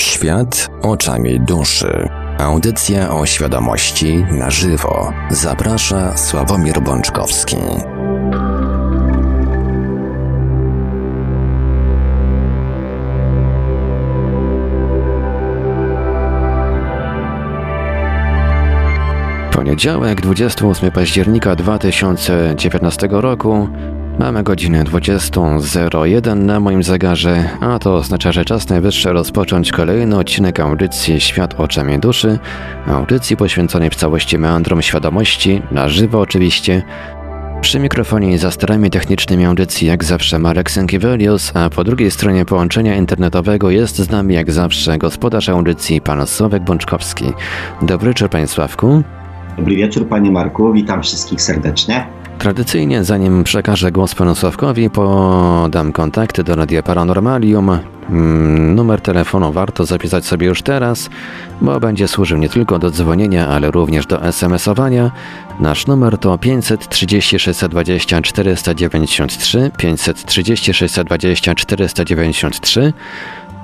Świat oczami duszy. Audycja o świadomości na żywo. Zaprasza Sławomir Bączkowski. Poniedziałek, 28 października 2019 roku. Mamy godzinę 20.01 na moim zegarze, a to oznacza, że czas najwyższy rozpocząć kolejny odcinek audycji Świat oczami duszy, audycji poświęconej w całości meandrom świadomości, na żywo oczywiście. Przy mikrofonie i za starami technicznymi audycji jak zawsze Marek Sękiewelius, a po drugiej stronie połączenia internetowego jest z nami jak zawsze gospodarz audycji pan Sławek Bączkowski. Dobry wieczór panie Sławku. Dobry wieczór panie Marku, witam wszystkich serdecznie. Tradycyjnie, zanim przekażę głos panu Sławkowi, podam kontakty do Radia Paranormalium. Mm, numer telefonu warto zapisać sobie już teraz, bo będzie służył nie tylko do dzwonienia, ale również do SMS-owania. Nasz numer to 530 620 493, 530 620 493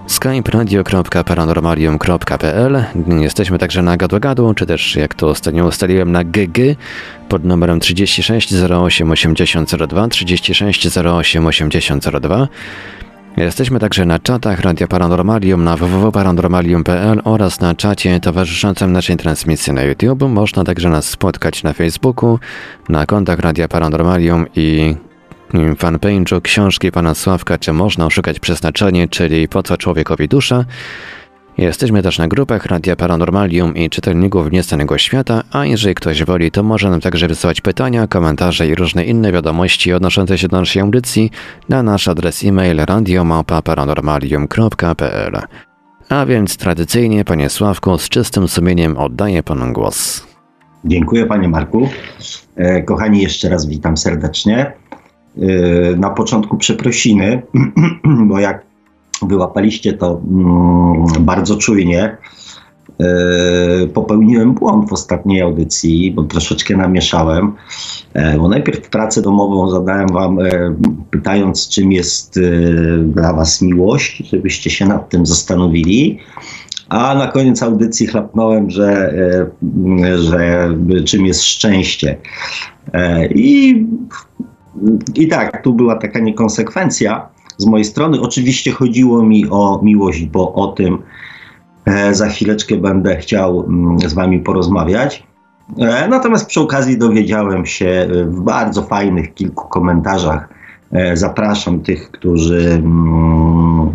skype radio.paranormalium.pl Jesteśmy także na gadu czy też jak to ostatnio ustaliłem na GG pod numerem 36 08 8002 36 08 8002 Jesteśmy także na czatach Radia Paranormalium na www.paranormalium.pl oraz na czacie towarzyszącym naszej transmisji na YouTube. Można także nas spotkać na Facebooku, na kontach Radia Paranormalium i fanpage'u książki pana Sławka Czy można oszukać przeznaczenie, czyli Po co człowiekowi dusza. Jesteśmy też na grupach Radia Paranormalium i czytelników Niestanego Świata, a jeżeli ktoś woli, to może nam także wysyłać pytania, komentarze i różne inne wiadomości odnoszące się do naszej audycji na nasz adres e-mail radiomapa.paranormalium.pl A więc tradycyjnie, panie Sławku, z czystym sumieniem oddaję panu głos. Dziękuję panie Marku. E, kochani, jeszcze raz witam serdecznie. Y, na początku przeprosiny, bo jak wyłapaliście to mm, bardzo czujnie, y, popełniłem błąd w ostatniej audycji, bo troszeczkę namieszałem. E, bo najpierw pracę domową zadałem wam, pytając, czym jest dla was miłość, żebyście się nad tym zastanowili. A na koniec audycji chlapnąłem, że, że czym jest szczęście. I i tak, tu była taka niekonsekwencja z mojej strony. Oczywiście chodziło mi o miłość, bo o tym e, za chwileczkę będę chciał mm, z Wami porozmawiać. E, natomiast przy okazji dowiedziałem się e, w bardzo fajnych kilku komentarzach. Zapraszam tych, którzy, mm,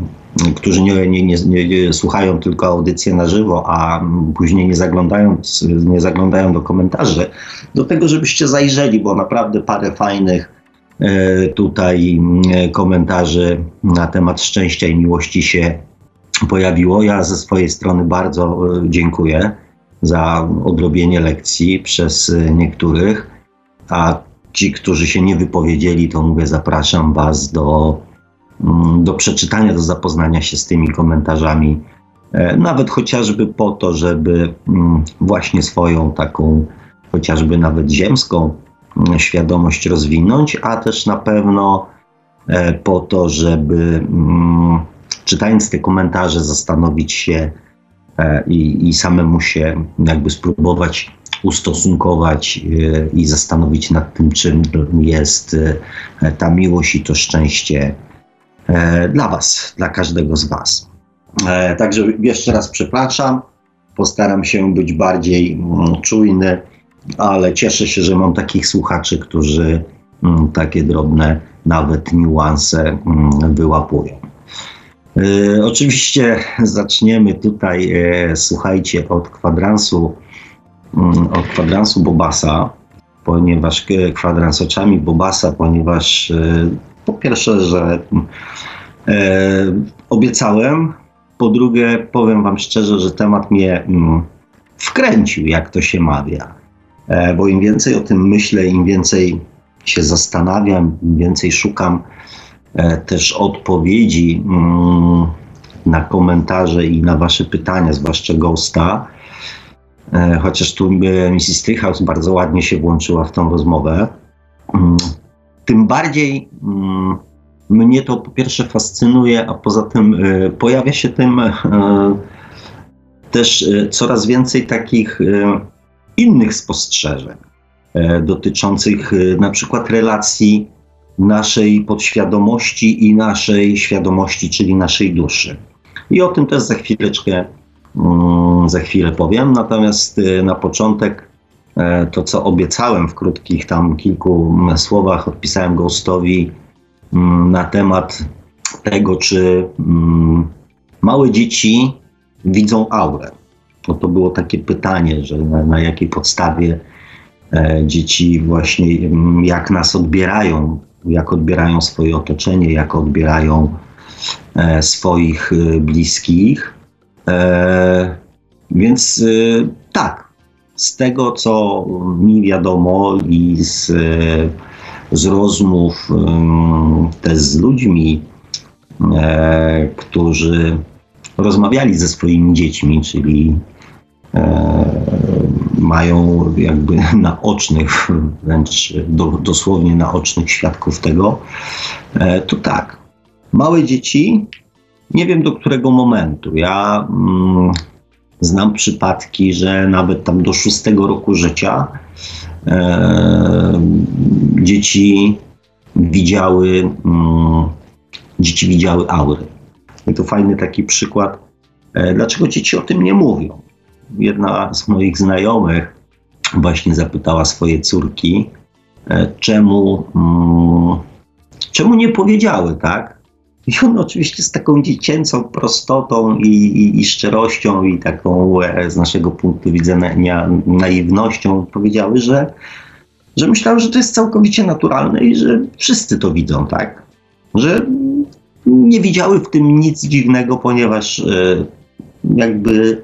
którzy nie, nie, nie, nie, słuchają tylko audycji na żywo, a później nie zaglądają, nie zaglądają do komentarzy, do tego, żebyście zajrzeli, bo naprawdę parę fajnych tutaj e, komentarzy na temat szczęścia i miłości się pojawiło. Ja ze swojej strony bardzo e, dziękuję za odrobienie lekcji przez niektórych, a ci, którzy się nie wypowiedzieli, to mówię, zapraszam Was do, mm, do przeczytania, do zapoznania się z tymi komentarzami, nawet chociażby po to, żeby mm, właśnie swoją taką, chociażby nawet ziemską świadomość rozwinąć, a też na pewno e, po to, żeby mm, czytając te komentarze zastanowić się e, i, i samemu się jakby spróbować ustosunkować e, i zastanowić nad tym, czym jest ta miłość i to szczęście dla Was, dla każdego z Was. Także jeszcze raz przepraszam. Postaram się być bardziej mm, czujny ale cieszę się, że mam takich słuchaczy, którzy mm, takie drobne nawet niuanse mm, wyłapują. E, oczywiście zaczniemy tutaj, e, słuchajcie, od kwadransu, mm, od kwadransu Bobasa, ponieważ e, kwadrans oczami Bobasa, ponieważ po pierwsze, że obiecałem, po drugie, powiem Wam szczerze, że temat mnie wkręcił, jak to się mawia. E, bo im więcej o tym myślę, im więcej się zastanawiam, im więcej szukam e, też odpowiedzi mm, na komentarze i na Wasze pytania, zwłaszcza Ghosta, e, chociaż tu Mrs. Strychhaus bardzo ładnie się włączyła w tą rozmowę, mm, tym bardziej mm, mnie to po pierwsze fascynuje, a poza tym pojawia się tym też coraz więcej takich innych spostrzeżeń dotyczących na przykład relacji naszej podświadomości i naszej świadomości, czyli naszej duszy. I o tym też za chwileczkę, mm, za chwilę powiem. Natomiast y, na początek e, to, co obiecałem w krótkich tam kilku słowach, odpisałem Ghostowi mm, na temat tego, czy mm, małe dzieci widzą aurę. No to było takie pytanie, że na, na jakiej podstawie e, dzieci właśnie jak nas odbierają, jak odbierają swoje otoczenie, jak odbierają e, swoich e, bliskich. E, więc tak, z tego co mi wiadomo i z, z rozmów też z ludźmi, którzy rozmawiali ze swoimi dziećmi, czyli mają jakby naocznych, wręcz do, dosłownie naocznych świadków tego, e, to tak. Małe dzieci, nie wiem do którego momentu. Ja mm, znam przypadki, że nawet tam do szóstego roku życia e, dzieci widziały, mm, dzieci widziały aury. I to fajny taki przykład, e, dlaczego dzieci o tym nie mówią jedna z moich znajomych właśnie zapytała swoje córki, e, czemu, mm, czemu nie powiedziały, tak? I one oczywiście z taką dziecięcą prostotą i, i, i szczerością i taką e, z naszego punktu widzenia naiwnością powiedziały, że, że myślały, że to jest całkowicie naturalne i że wszyscy to widzą, tak? Że nie widziały w tym nic dziwnego, ponieważ e, jakby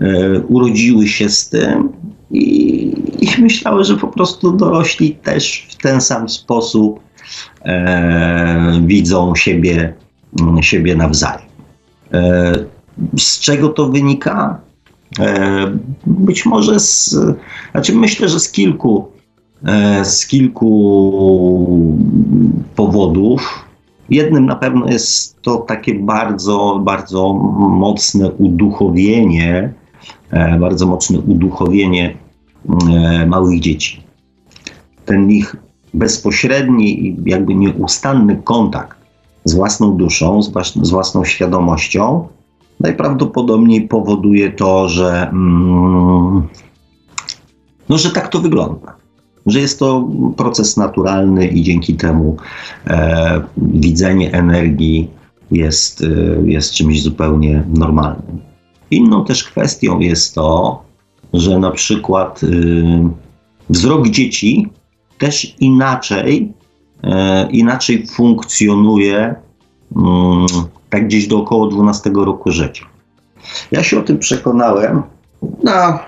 E, urodziły się z tym i, i myślały, że po prostu dorośli też w ten sam sposób e, widzą siebie, siebie nawzajem. Z czego to wynika? Być może z, znaczy myślę, że z kilku, z kilku powodów. Jednym na pewno jest to takie bardzo, bardzo mocne uduchowienie E, bardzo mocne uduchowienie e, małych dzieci. Ten ich bezpośredni i jakby nieustanny kontakt z własną duszą, z, z własną świadomością najprawdopodobniej powoduje to, że, mm, no, że tak to wygląda. Że jest to proces naturalny i dzięki temu e, widzenie energii jest, e, jest czymś zupełnie normalnym. Inną też kwestią jest to, że na przykład y, wzrok dzieci też inaczej, y, inaczej funkcjonuje y, tak gdzieś do około 12 roku życia. Ja się o tym przekonałem na,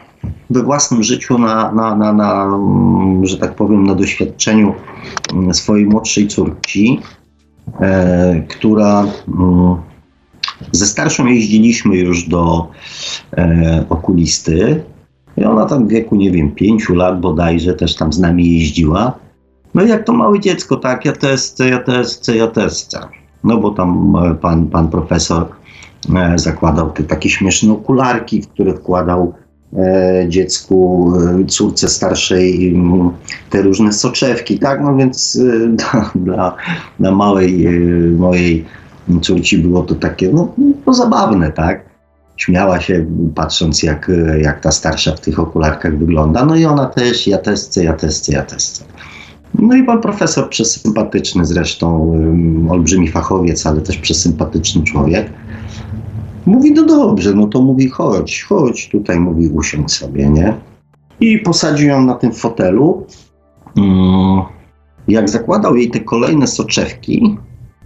we własnym życiu, na, na, na, na, że tak powiem, na doświadczeniu mm, swojej młodszej córki, e, która mm, ze starszą jeździliśmy już do e, okulisty i ona tam w wieku, nie wiem, pięciu lat bodajże też tam z nami jeździła. No i jak to małe dziecko, tak, ja chcę, ja chcę, ja chcę. No bo tam e, pan, pan profesor e, zakładał te takie śmieszne okularki, w które wkładał dziecku, e, córce starszej te różne soczewki, tak, no więc e, dla, dla, małej mojej córci było to takie, no, no zabawne, tak? Śmiała się patrząc, jak, jak ta starsza w tych okularkach wygląda. No i ona też, ja też chcę, ja też chcę, ja też chcę. No i pan profesor, przesympatyczny zresztą, olbrzymi fachowiec, ale też przesympatyczny człowiek, mówi, no dobrze, no to mówi, chodź, chodź, tutaj mówi, usiądź sobie, nie? I posadził ją na tym fotelu. Um, jak zakładał jej te kolejne soczewki,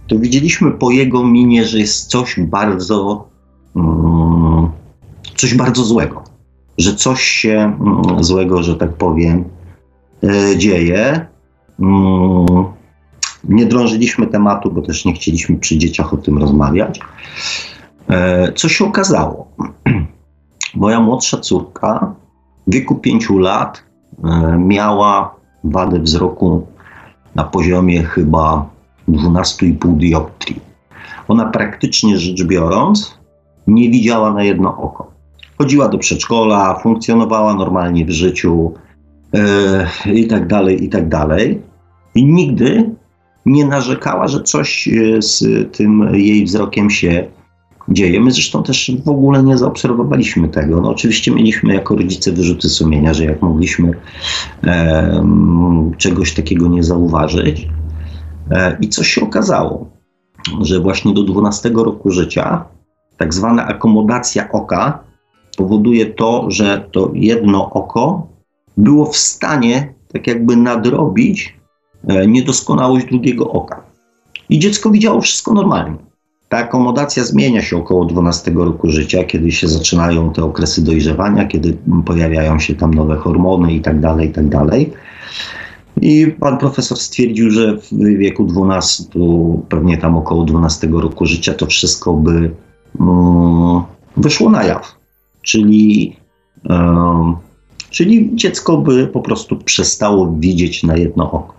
to widzieliśmy po jego minie, że jest coś bardzo, um, coś bardzo złego. Że coś się um, złego, że tak powiem, e, dzieje. Nie drążyliśmy tematu, bo też nie chcieliśmy przy dzieciach o tym rozmawiać. E, co się okazało? Moja młodsza córka w wieku pięciu lat e, miała wadę wzroku na poziomie chyba 12,5 dioptrii. Ona praktycznie rzecz biorąc nie widziała na jedno oko. Chodziła do przedszkola, funkcjonowała normalnie w życiu yy, i tak dalej, i tak dalej. I nigdy nie narzekała, że coś z tym jej wzrokiem się dzieje. My zresztą też w ogóle nie zaobserwowaliśmy tego. No, oczywiście mieliśmy jako rodzice wyrzuty sumienia, że jak mogliśmy e, czegoś takiego nie zauważyć. E, I co się okazało, że właśnie do 12 roku życia tak zwana akomodacja oka powoduje to, że to jedno oko było w stanie tak jakby nadrobić e, niedoskonałość drugiego oka. I dziecko widziało wszystko normalnie. Ta akomodacja zmienia się około 12 roku życia, kiedy się zaczynają te okresy dojrzewania, kiedy pojawiają się tam nowe hormony i tak dalej, i tak. I pan profesor stwierdził, że w wieku 12, pewnie tam około 12 roku życia, to wszystko by um, wyszło na jaw. Czyli, um, czyli dziecko by po prostu przestało widzieć na jedno oko.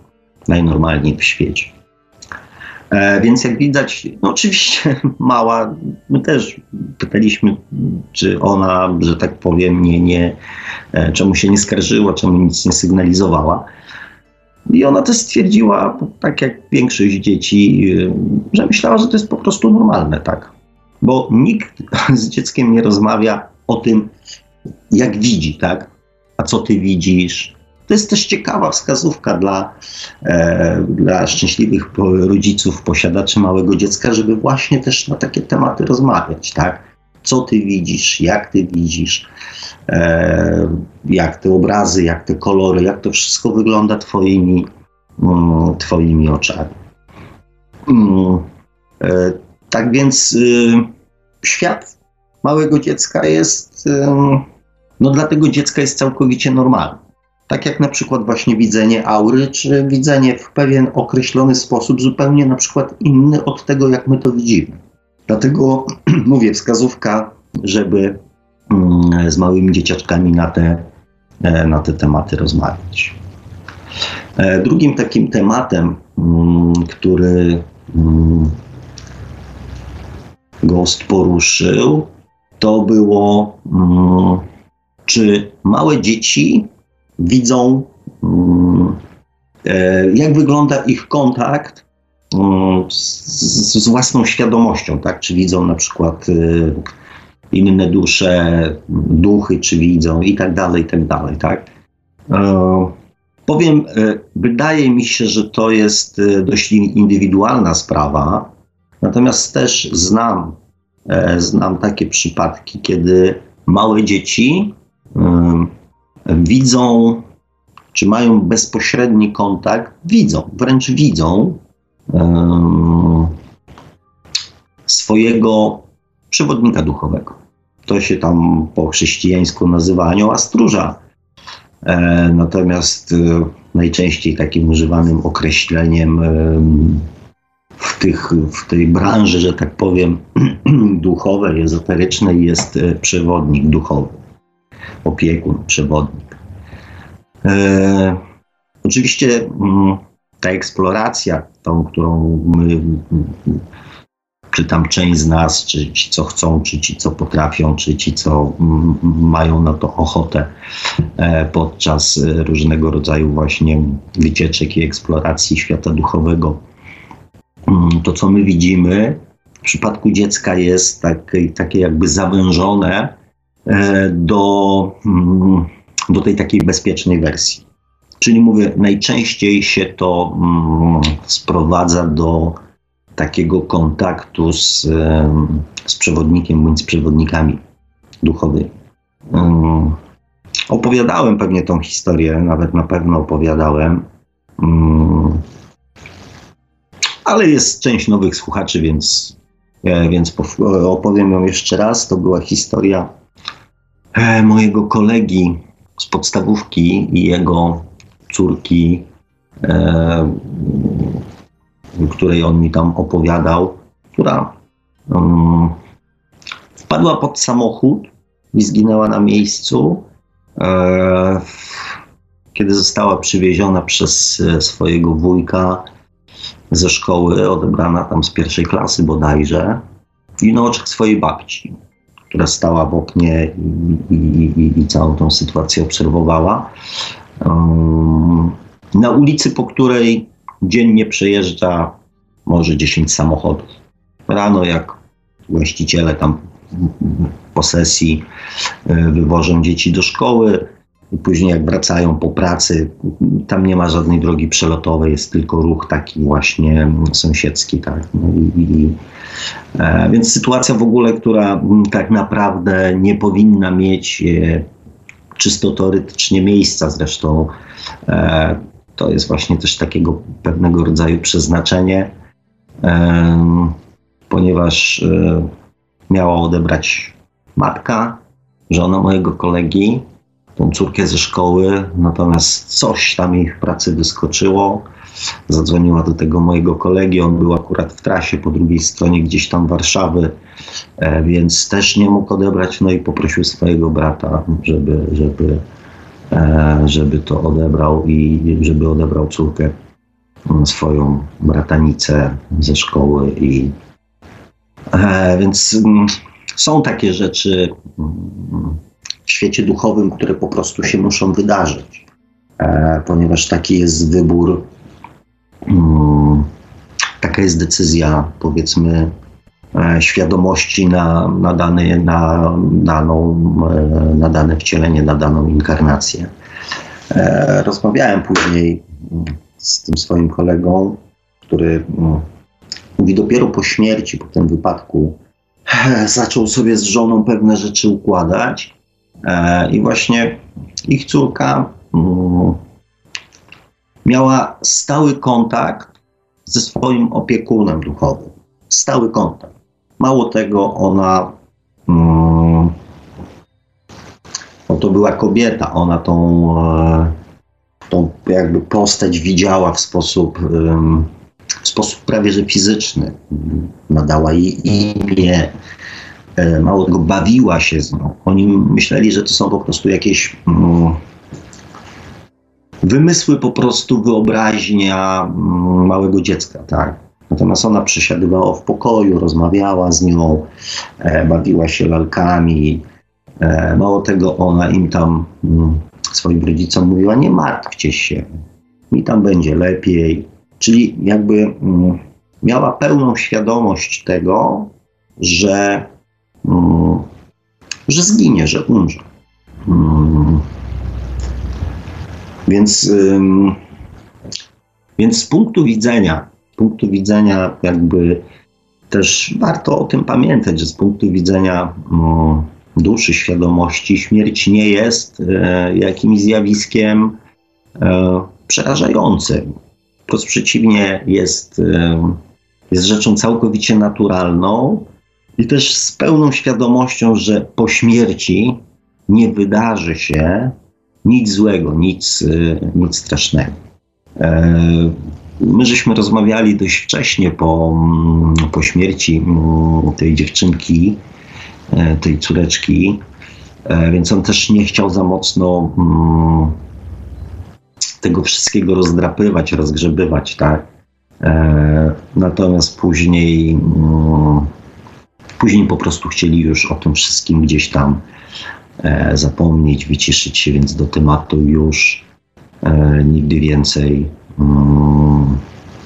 Najnormalniej w świecie. E, więc jak widać, no oczywiście mała, my też pytaliśmy, czy ona, że tak powiem, nie, nie, e, czemu się nie skarżyła, czemu nic nie sygnalizowała. I ona też stwierdziła, tak jak większość dzieci, e, że myślała, że to jest po prostu normalne, tak. Bo nikt z dzieckiem nie rozmawia o tym, jak widzi, tak? A co ty widzisz, to jest też ciekawa wskazówka dla, e, dla szczęśliwych rodziców, posiadaczy małego dziecka, żeby właśnie też na takie tematy rozmawiać, tak? Co ty widzisz, jak ty widzisz, e, jak te obrazy, jak te kolory, jak to wszystko wygląda twoimi, mm, twoimi oczami. Mm, e, tak więc y, świat małego dziecka jest, y, no dla tego dziecka jest całkowicie normalny. Tak jak na przykład właśnie widzenie aury, czy widzenie w pewien określony sposób, zupełnie na przykład inny od tego, jak my to widzimy. Dlatego mówię, wskazówka, żeby mm, z małymi dzieciaczkami na te, e, na te tematy rozmawiać. E, drugim takim tematem, mm, który mm, Ghost poruszył, to było, czy małe dzieci widzą, mm, e, jak wygląda ich kontakt mm, z, z własną świadomością, tak? Czy widzą na przykład e, inne dusze, duchy, czy widzą i tak dalej, i tak dalej, tak? E, powiem, wydaje mi się, że to jest dość indywidualna sprawa, natomiast też znam, znam takie przypadki, kiedy małe dzieci widzą, czy mają bezpośredni kontakt, widzą, wręcz widzą swojego przewodnika duchowego. To się tam po chrześcijańsku nazywa anioła stróża. E, natomiast e, najczęściej takim używanym określeniem w, tych, w tej branży, że tak powiem, duchowej, ezoterycznej jest e, przewodnik duchowy opiekun, przewodnik. E, oczywiście mm, ta eksploracja, tą, którą my, czy tam część z nas, czy ci, co chcą, czy ci, co potrafią, czy ci, co mm, mają na to ochotę e, podczas różnego rodzaju właśnie wycieczek i eksploracji świata duchowego. Mm, to, co my widzimy, w przypadku dziecka jest takie, takie jakby zawężone do, mm, do tej takiej bezpiecznej wersji. Czyli mówię, najczęściej się to mm, sprowadza do takiego kontaktu z, z przewodnikiem bądź z przewodnikami duchowymi. Um, opowiadałem pewnie tą historię, nawet na pewno opowiadałem. Ale jest część nowych słuchaczy, więc, e, więc opowiem ją jeszcze raz. To była historia E, mojego kolegi z podstawówki i jego córki, e, której on mi tam opowiadał, która um, wpadła pod samochód i zginęła na miejscu, e, kiedy została przywieziona przez swojego wujka ze szkoły, odebrana tam z pierwszej klasy bodajże i na oczach swojej babci, która stała w oknie i, i, i, i całą tą sytuację obserwowała. Um, na ulicy, po której dziennie przejeżdża może 10 samochodów. Rano, jak właściciele tam posesji e, wywożą dzieci do szkoły, Później jak wracają po pracy, tam nie ma żadnej drogi przelotowej, jest tylko ruch taki właśnie sąsiedzki. Tak? No i, i, e, więc sytuacja w ogóle, która tak naprawdę nie powinna mieć e, czysto teoretycznie miejsca zresztą, e, to jest właśnie też takiego pewnego rodzaju przeznaczenie, e, ponieważ e, miała odebrać matka, żona mojego kolegi, tą córkę ze szkoły, natomiast coś tam jej w pracy wyskoczyło. Zadzwoniła do tego mojego kolegi, on był akurat w trasie po drugiej stronie gdzieś tam Warszawy, e, więc też nie mógł odebrać, no i poprosił swojego brata, żeby, żeby, e, żeby to odebrał i żeby odebrał córkę, mm, swoją bratanicę ze szkoły i e, więc mm, są takie rzeczy, mm, w świecie duchowym, które po prostu się muszą wydarzyć, e, ponieważ taki jest wybór, mm, taka jest decyzja, powiedzmy, e, świadomości na, na, dany, na, daną, e, na dane wcielenie, na daną inkarnację. E, rozmawiałem później z tym swoim kolegą, który mm, mówi dopiero po śmierci, po tym wypadku, e, zaczął sobie z żoną pewne rzeczy układać I właśnie ich córka mm, miała stały kontakt ze swoim opiekunem duchowym. Stały kontakt. Mało tego, ona. Mm, to była kobieta, ona tą, e, tą jakby postać widziała w sposób, w sposób prawie że fizyczny. Nadała jej imię, E, mało tego, bawiła się z nią. Oni myśleli, że to są po prostu jakieś mm, wymysły, po prostu wyobraźnia mm, małego dziecka, tak. Natomiast ona przesiadywała w pokoju, rozmawiała z nią, e, bawiła się lalkami. E, mało tego, ona im tam, mm, swoim rodzicom mówiła, nie martwcie się, mi tam będzie lepiej. Czyli jakby mm, miała pełną świadomość tego, że że zginie, że umrze. Mm. Więc, więc z punktu widzenia, punktu widzenia jakby też warto o tym pamiętać, że z punktu widzenia mm, duszy, świadomości, śmierć nie jest e, jakimś zjawiskiem e, przerażającym. Wprost przeciwnie, jest, e, jest rzeczą całkowicie naturalną, i też z pełną świadomością, że po śmierci nie wydarzy się nic złego, nic, y, nic strasznego. E, my żeśmy rozmawiali dość wcześnie po, mm, po śmierci mm, tej dziewczynki, e, tej córeczki, e, więc on też nie chciał za mocno mm, tego wszystkiego rozdrapywać, rozgrzebywać, tak. Natomiast później Później po prostu chcieli już o tym wszystkim gdzieś tam e, zapomnieć, wyciszyć się, więc do tematu już e, nigdy więcej, mm,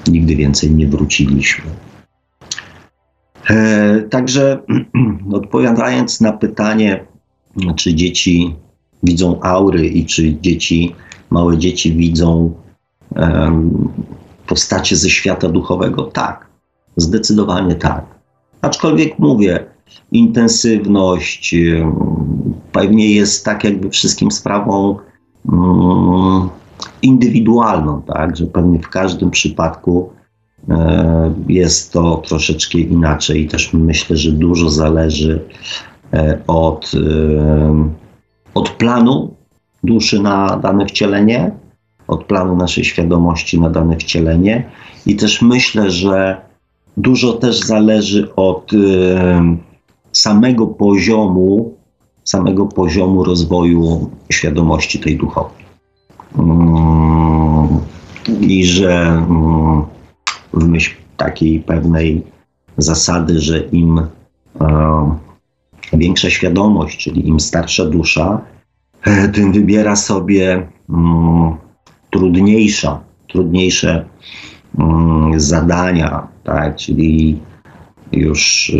nigdy więcej nie wróciliśmy. E, także odpowiadając na pytanie, czy dzieci widzą aury i czy dzieci, małe dzieci widzą postacie ze świata duchowego, tak, zdecydowanie tak. Aczkolwiek mówię, intensywność pewnie jest tak jakby wszystkim sprawą um, indywidualną, tak, że pewnie w każdym przypadku e, jest to troszeczkę inaczej i też myślę, że dużo zależy e, od, od planu duszy na dane wcielenie, od planu naszej świadomości na dane wcielenie i też myślę, że Dużo też zależy od y, samego poziomu, samego poziomu rozwoju świadomości tej duchowej. Mm, I że mm, w myśl takiej pewnej zasady, że im e, większa świadomość, czyli im starsza dusza, e, tym wybiera sobie mm, trudniejsza, trudniejsze zadania, tak? czyli już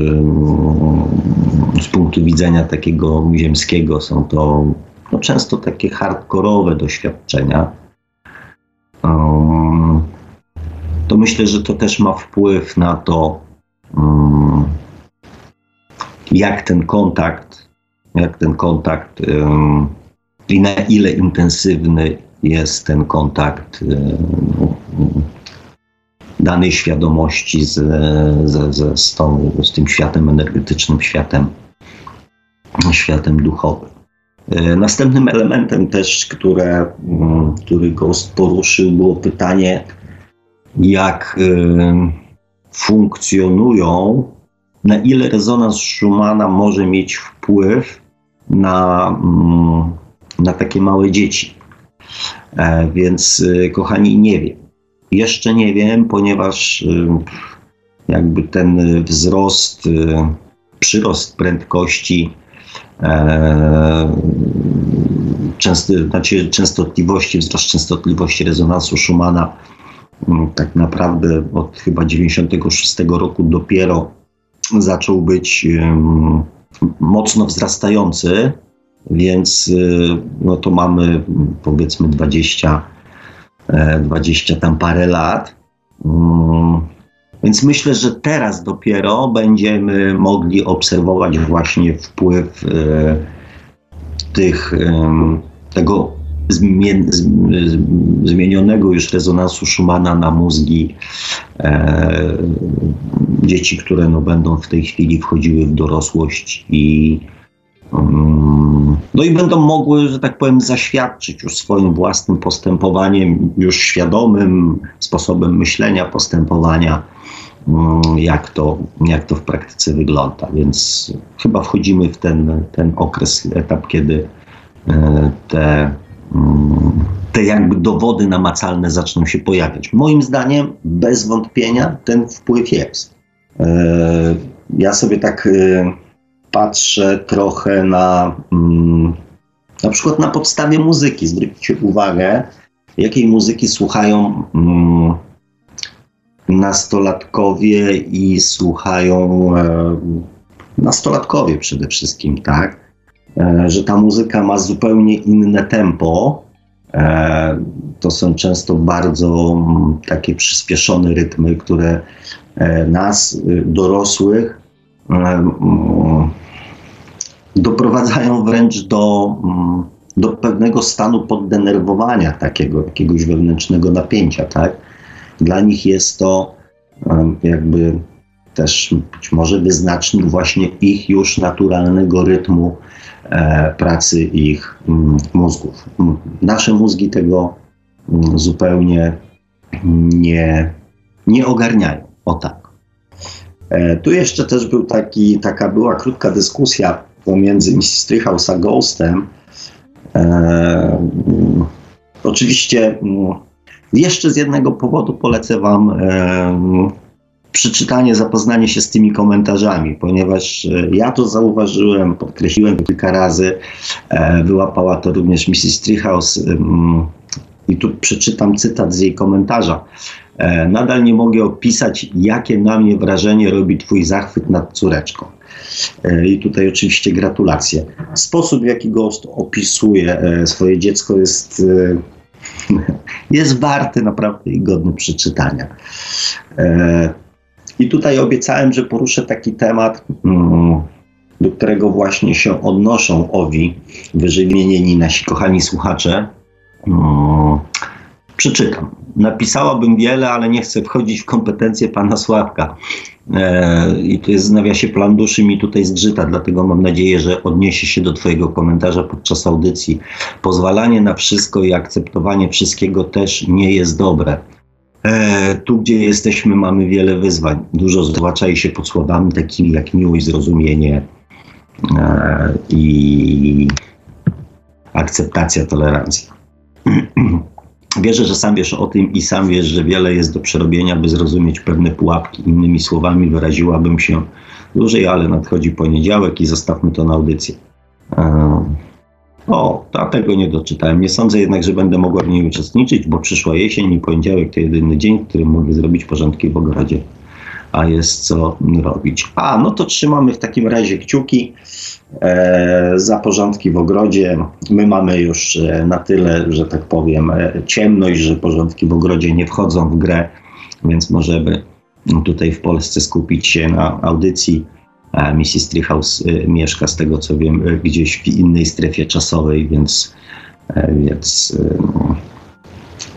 z punktu widzenia takiego ziemskiego są to no, często takie hardkorowe doświadczenia. To myślę, że to też ma wpływ na to, jak ten kontakt, jak ten kontakt i na ile intensywny jest ten kontakt danej świadomości z, z, z, z, tą, z tym światem energetycznym, światem, światem duchowym. E, następnym elementem też, które, mm, który Ghost poruszył, było pytanie, jak e, funkcjonują, na ile rezonans Schumana może mieć wpływ na, mm, na takie małe dzieci. E, więc, kochani, nie wiem. Jeszcze nie wiem, ponieważ jakby ten wzrost, przyrost prędkości e, częsty, znaczy częstotliwości, wzrost częstotliwości rezonansu Schumana tak naprawdę od chyba 96 roku dopiero zaczął być mocno wzrastający, więc no to mamy powiedzmy 20 20 e, tam parę lat. Mm, więc myślę, że teraz dopiero będziemy mogli obserwować właśnie wpływ e, tych, tego zmienionego już rezonansu Schumana na mózgi e, dzieci, które no będą w tej chwili wchodziły w dorosłość i. No i będą mogły, że tak powiem, zaświadczyć już swoim własnym postępowaniem, już świadomym sposobem myślenia, postępowania, mm, jak to, jak to w praktyce wygląda. Więc chyba wchodzimy w ten, ten okres, etap, kiedy e, te, mm, te jakby dowody namacalne zaczną się pojawiać. Moim zdaniem, bez wątpienia, ten wpływ jest. E, ja sobie tak e, patrzę trochę na mm, na przykład na podstawie muzyki. Zwróćcie uwagę, jakiej muzyki słuchają mm, nastolatkowie i słuchają e, nastolatkowie przede wszystkim, tak? E, że ta muzyka ma zupełnie inne tempo. E, to są często bardzo mm, takie przyspieszone rytmy, które nas, y, dorosłych, doprowadzają wręcz do, mm, do pewnego stanu poddenerwowania, takiego jakiegoś wewnętrznego napięcia. Tak? Dla nich jest to jakby też być może wyznacznik właśnie ich już naturalnego rytmu e, pracy ich mm, mózgów. Nasze mózgi tego mm, zupełnie nie, nie ogarniają. O tak. E, tu jeszcze też był taki, taka była krótka dyskusja pomiędzy Mrs. Treehouse a Ghostem. E, oczywiście mm, jeszcze z jednego powodu polecę Wam e, przeczytanie, zapoznanie się z tymi komentarzami, ponieważ e, ja to zauważyłem, podkreśliłem kilka razy, e, wyłapała to również Mrs. Treehouse mm, i tu przeczytam cytat z jej komentarza. E, nadal nie mogę opisać, jakie na mnie wrażenie robi Twój zachwyt nad córeczką. E, I tutaj oczywiście gratulacje. Sposób, w jaki Ghost opisuje e, swoje dziecko jest, jest warty naprawdę i godny przeczytania. I tutaj obiecałem, że poruszę taki temat, mm, do którego właśnie się odnoszą owi wyżej wymienieni nasi kochani słuchacze. Mm, przeczytam. Napisałabym wiele, ale nie chcę wchodzić w kompetencje pana Sławka. E, I to jest w nawiasie plan duszy mi tutaj zgrzyta, dlatego mam nadzieję, że odniesie się do twojego komentarza podczas audycji. Pozwalanie na wszystko i akceptowanie wszystkiego też nie jest dobre. E, tu, gdzie jesteśmy, mamy wiele wyzwań. Dużo zwłaszcza się pod słowami takimi jak miłość, zrozumienie e, i akceptacja, tolerancja. wierzę, że sam wiesz o tym i sam wiesz, że wiele jest do przerobienia, by zrozumieć pewne pułapki. Innymi słowami wyraziłabym się dłużej, ale nadchodzi poniedziałek i zostawmy to na audycję. O, ta tego nie doczytałem. Nie sądzę jednak, że będę mogła w niej uczestniczyć, bo przyszła jesień i poniedziałek to jedyny dzień, w którym mogę zrobić porządki w ogrodzie. A jest co robić. A, no to trzymamy w takim razie kciuki e, za porządki w ogrodzie. My mamy już e, na tyle, że tak powiem, e, ciemność, że porządki w ogrodzie nie wchodzą w grę, więc możemy tutaj w Polsce skupić się na audycji Mrs. Treehouse y, mieszka, z tego co wiem, gdzieś w innej strefie czasowej, więc, e, więc,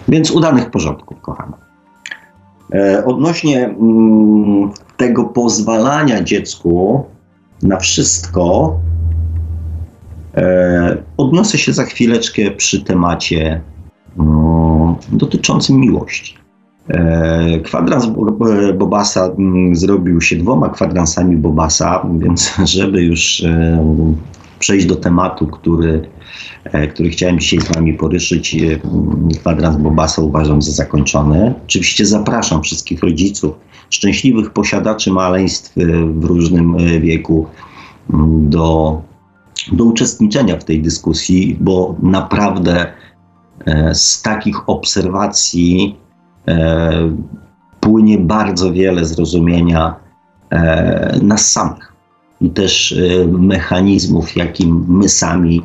więc udanych porządków, kochana. E, odnośnie mm, tego pozwalania dziecku na wszystko, e, odniosę się za chwileczkę przy temacie no, dotyczącym miłości. E, kwadrans Bobasa mm, zrobił się dwoma kwadransami Bobasa, więc żeby już przejść do tematu, który, który chciałem dzisiaj z Wami poruszyć, kwadrans Bobasa uważam za zakończony. Oczywiście zapraszam wszystkich rodziców, szczęśliwych posiadaczy maleństw w różnym wieku mm, do, do uczestniczenia w tej dyskusji, bo naprawdę z takich obserwacji E, płynie bardzo wiele zrozumienia e, nas samych i też e, mechanizmów, jakim my sami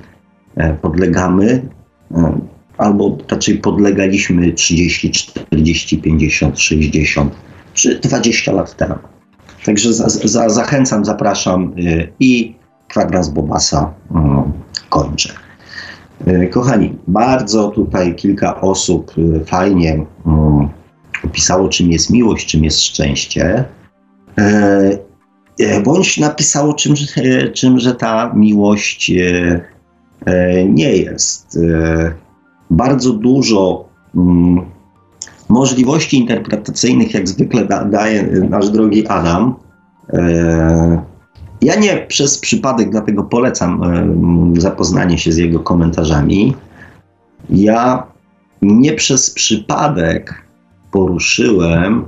podlegamy, albo raczej podlegaliśmy 30, 40, 50, 60 czy 20 lat temu. Także za, za, zachęcam, zapraszam i kwadrans Bobasa kończę. E, kochani, bardzo tutaj kilka osób e, fajnie mm, opisało, czym jest miłość, czym jest szczęście. E, bądź napisało, czym, czym że ta miłość nie jest. Bardzo dużo mm, możliwości interpretacyjnych, jak zwykle daje nasz drogi Adam. Ja nie przez przypadek, dlatego polecam zapoznanie się z jego komentarzami. Ja nie przez przypadek poruszyłem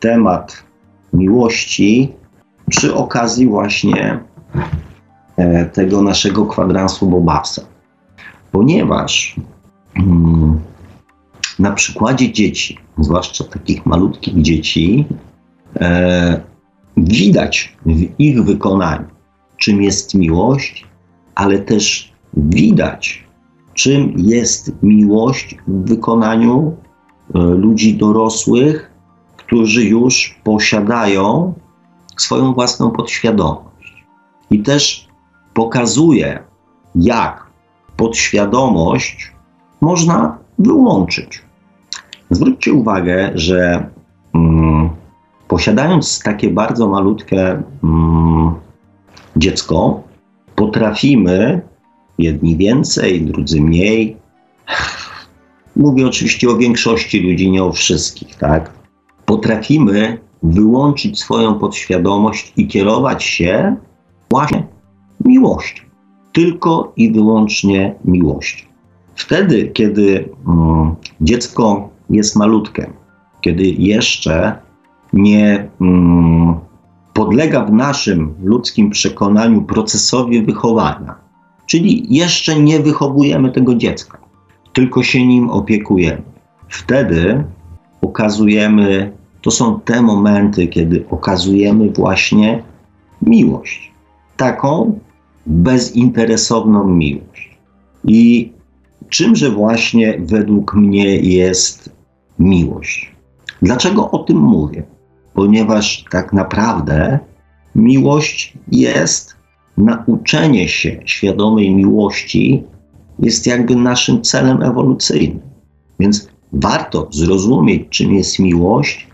temat miłości przy okazji właśnie e, tego naszego kwadransu Bobasa. Ponieważ mm, na przykładzie dzieci, zwłaszcza takich malutkich dzieci, e, widać w ich wykonaniu, czym jest miłość, ale też widać, czym jest miłość w wykonaniu e, ludzi dorosłych, którzy już posiadają swoją własną podświadomość. I też pokazuje, jak podświadomość można wyłączyć. Zwróćcie uwagę, że mm, posiadając takie bardzo malutkie mm, dziecko, potrafimy, jedni więcej, drudzy mniej. Mówię oczywiście o większości ludzi, nie o wszystkich, tak? Potrafimy wyłączyć swoją podświadomość i kierować się właśnie miłością. Tylko i wyłącznie miłością. Wtedy, kiedy mm, dziecko jest malutkie, kiedy jeszcze nie mm, podlega w naszym ludzkim przekonaniu procesowi wychowania. Czyli jeszcze nie wychowujemy tego dziecka, tylko się nim opiekujemy. Wtedy okazujemy, to są te momenty, kiedy okazujemy właśnie miłość. Taką bezinteresowną miłość. I czymże właśnie według mnie jest miłość? Dlaczego o tym mówię? ponieważ tak naprawdę miłość jest nauczenie się świadomej miłości, jest jakby naszym celem ewolucyjnym. Więc warto zrozumieć, czym jest miłość,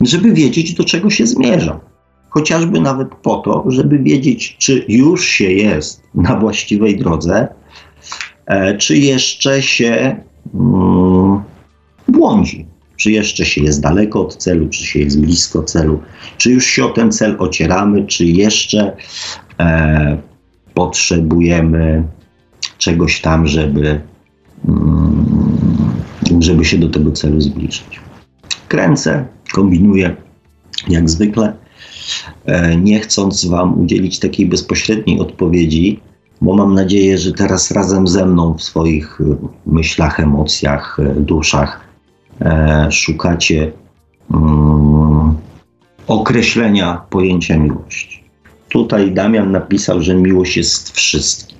żeby wiedzieć, do czego się zmierza. Chociażby nawet po to, żeby wiedzieć, czy już się jest na właściwej drodze, e, czy jeszcze się mm, błądzi czy jeszcze się jest daleko od celu, czy się jest blisko celu, czy już się o ten cel ocieramy, czy jeszcze e, potrzebujemy czegoś tam, żeby mm, żeby się do tego celu zbliżyć. Kręcę, kombinuję jak zwykle, nie chcąc Wam udzielić takiej bezpośredniej odpowiedzi, bo mam nadzieję, że teraz razem ze mną w swoich e, myślach, emocjach, e, duszach szukacie um, określenia pojęcia miłości. Tutaj Damian napisał, że miłość jest wszystkim.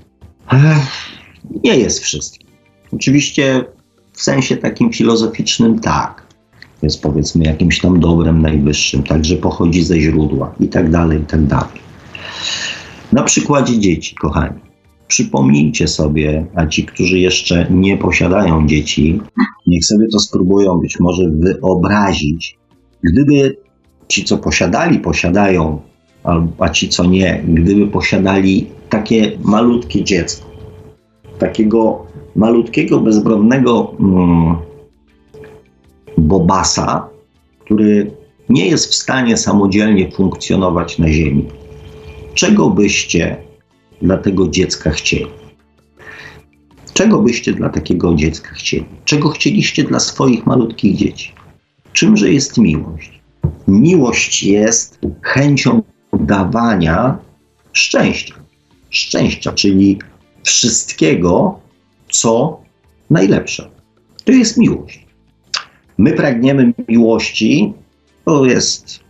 Nie jest wszystkim. Oczywiście w sensie takim filozoficznym tak. Jest powiedzmy jakimś tam dobrem najwyższym, także pochodzi ze źródła i tak dalej, i tak dalej. Na przykładzie dzieci, kochani. Przypomnijcie sobie, a ci, którzy jeszcze nie posiadają dzieci, niech sobie to spróbują być może wyobrazić, gdyby ci, co posiadali, posiadają, a ci, co nie, gdyby posiadali takie malutkie dziecko, takiego malutkiego, bezbronnego mm, bobasa, który nie jest w stanie samodzielnie funkcjonować na Ziemi. Czego byście dla tego dziecka chcieli? Czego byście dla takiego dziecka chcieli? Czego chcieliście dla swoich malutkich dzieci? Czymże jest miłość? Miłość jest chęcią dawania szczęścia. Szczęścia, czyli wszystkiego, co najlepsze. To jest miłość. My pragniemy miłości, to jest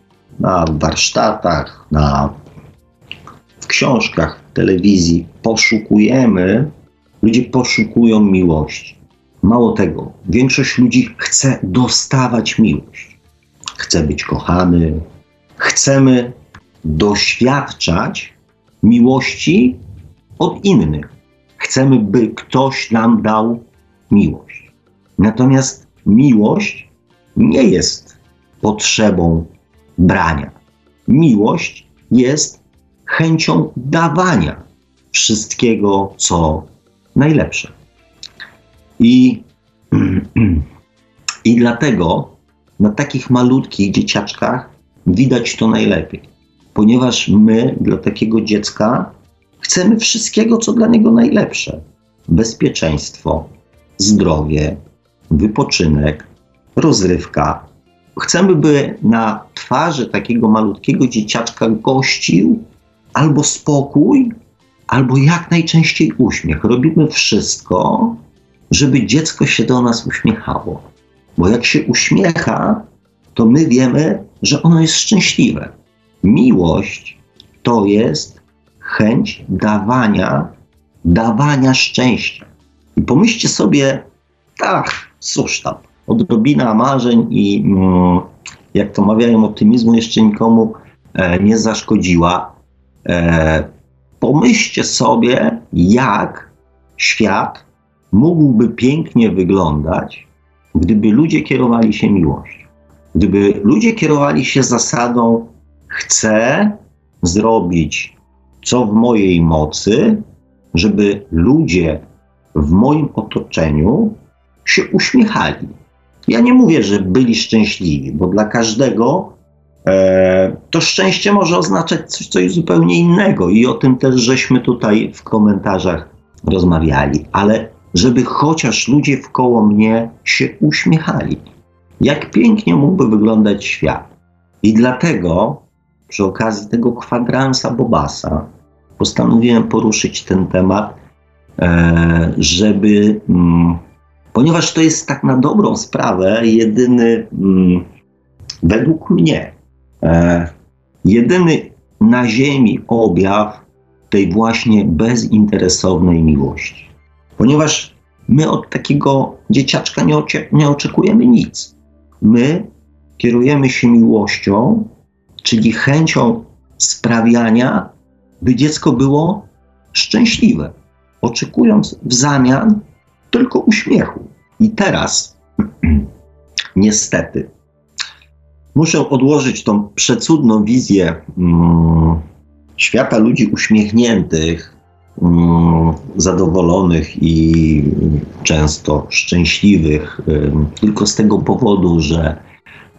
na warsztatach, na, w książkach, w telewizji. Poszukujemy, ludzie poszukują miłości. Mało tego, większość ludzi chce dostawać miłość. Chce być kochany, chcemy doświadczać miłości od innych. Chcemy, by ktoś nam dał miłość. Natomiast miłość nie jest potrzebą brania. Miłość jest chęcią dawania wszystkiego, co najlepsze. I, i dlatego na takich malutkich dzieciaczkach widać to najlepiej, ponieważ my dla takiego dziecka chcemy wszystkiego, co dla niego najlepsze: bezpieczeństwo, zdrowie, wypoczynek, rozrywka. Chcemy, by na twarzy takiego malutkiego dzieciaczka gościł albo spokój, albo jak najczęściej uśmiech. Robimy wszystko, żeby dziecko się do nas uśmiechało. Bo jak się uśmiecha, to my wiemy, że ono jest szczęśliwe. Miłość to jest chęć dawania, dawania szczęścia. I pomyślcie sobie, tak, cóż tam, odrobina marzeń i mm, jak to mawiają, optymizmu jeszcze nikomu e, nie zaszkodziła. E, pomyślcie sobie, jak świat mógłby pięknie wyglądać, gdyby ludzie kierowali się miłością. Gdyby ludzie kierowali się zasadą, chcę zrobić co w mojej mocy, żeby ludzie w moim otoczeniu się uśmiechali. Ja nie mówię, że byli szczęśliwi, bo dla każdego e, to szczęście może oznaczać coś, coś zupełnie innego i o tym też żeśmy tutaj w komentarzach rozmawiali, ale żeby chociaż ludzie wkoło mnie się uśmiechali. Jak pięknie mógłby wyglądać świat. I dlatego przy okazji tego kwadransa Bobasa postanowiłem poruszyć ten temat, e, żeby mm, ponieważ to jest tak na dobrą sprawę jedyny, mm, według mnie, e, jedyny na Ziemi objaw tej właśnie bezinteresownej miłości. Ponieważ my od takiego dzieciaczka nie, nie oczekujemy nic. My kierujemy się miłością, czyli chęcią sprawiania, by dziecko było szczęśliwe, oczekując w zamian tylko uśmiechu. I teraz, niestety, muszę odłożyć tą przecudną wizję mm, świata ludzi uśmiechniętych, mm, zadowolonych i często szczęśliwych, tylko z tego powodu, że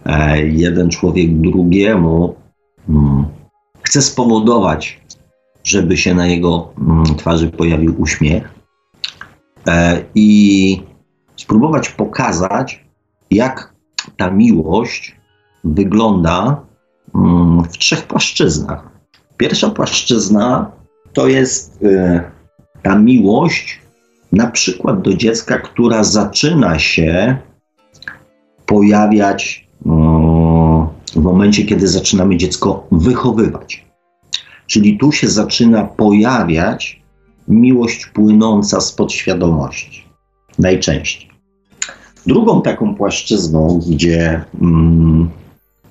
e, jeden człowiek drugiemu mm, chce spowodować, żeby się na jego mm, twarzy pojawił uśmiech i spróbować pokazać, jak ta miłość wygląda mm, w trzech płaszczyznach. Pierwsza płaszczyzna to jest e, ta miłość, na przykład do dziecka, która zaczyna się pojawiać w momencie, kiedy zaczynamy dziecko wychowywać. Czyli tu się zaczyna pojawiać miłość płynąca z podświadomości. Najczęściej. Drugą taką płaszczyzną, gdzie mm,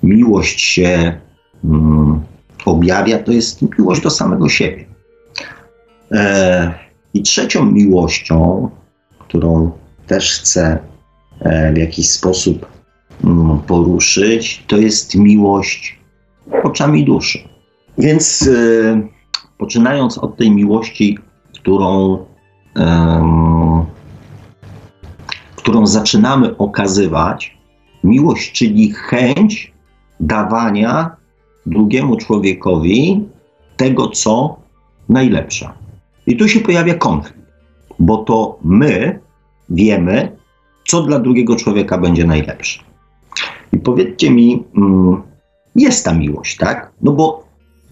miłość się mm, objawia, to jest miłość do samego siebie. E, I trzecią miłością, którą też chcę e, w jakiś sposób mm, poruszyć, to jest miłość oczami duszy. Więc e, poczynając od tej miłości, którą, którą zaczynamy okazywać, miłość, czyli chęć dawania drugiemu człowiekowi tego, co najlepsze. I tu się pojawia konflikt, bo to my wiemy, co dla drugiego człowieka będzie najlepsze. I powiedzcie mi, mm, jest ta miłość, tak? No bo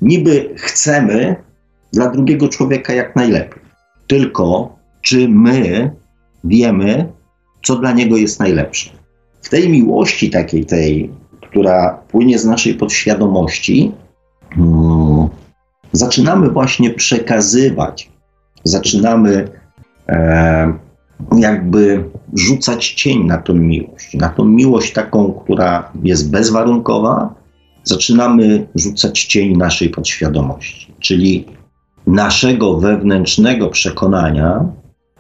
niby chcemy dla drugiego człowieka jak najlepiej. Tylko czy my wiemy, co dla niego jest najlepsze? W tej miłości takiej, tej, która płynie z naszej podświadomości, hmm, zaczynamy właśnie przekazywać, zaczynamy e, jakby rzucać cień na tą miłość, na tą miłość taką, która jest bezwarunkowa, zaczynamy rzucać cień naszej podświadomości, czyli naszego wewnętrznego przekonania,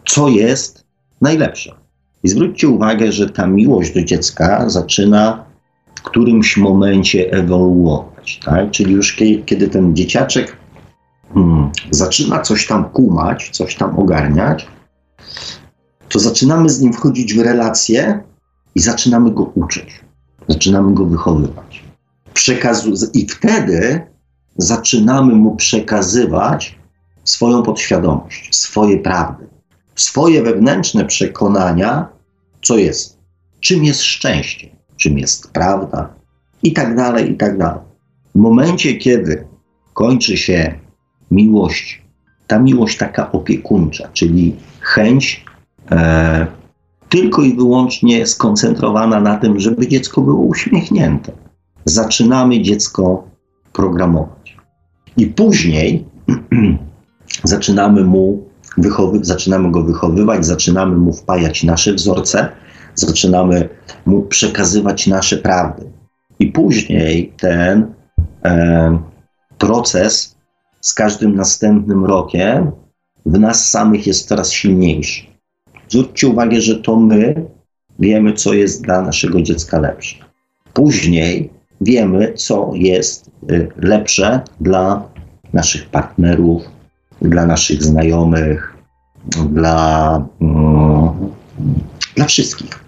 co jest najlepsze. I zwróćcie uwagę, że ta miłość do dziecka zaczyna w którymś momencie ewoluować. Tak? Czyli już kiedy ten dzieciaczek hmm, zaczyna coś tam kumać, coś tam ogarniać, to zaczynamy z nim wchodzić w relacje i zaczynamy go uczyć, zaczynamy go wychowywać. Przekazu I wtedy zaczynamy mu przekazywać swoją podświadomość, swoje prawdy, swoje wewnętrzne przekonania, co jest, czym jest szczęście, czym jest prawda i tak dalej, i tak dalej. W momencie, kiedy kończy się miłość, ta miłość taka opiekuńcza, czyli chęć e, tylko i wyłącznie skoncentrowana na tym, żeby dziecko było uśmiechnięte. Zaczynamy dziecko programować. I później zaczynamy mu wychowy, zaczynamy go wychowywać, zaczynamy mu wpajać nasze wzorce, zaczynamy mu przekazywać nasze prawdy. I później ten e, proces z każdym następnym rokiem w nas samych jest coraz silniejszy. Zwróćcie uwagę, że to my wiemy, co jest dla naszego dziecka lepsze. Później wiemy, co jest y, lepsze dla naszych partnerów, dla naszych znajomych, dla, mm, dla wszystkich.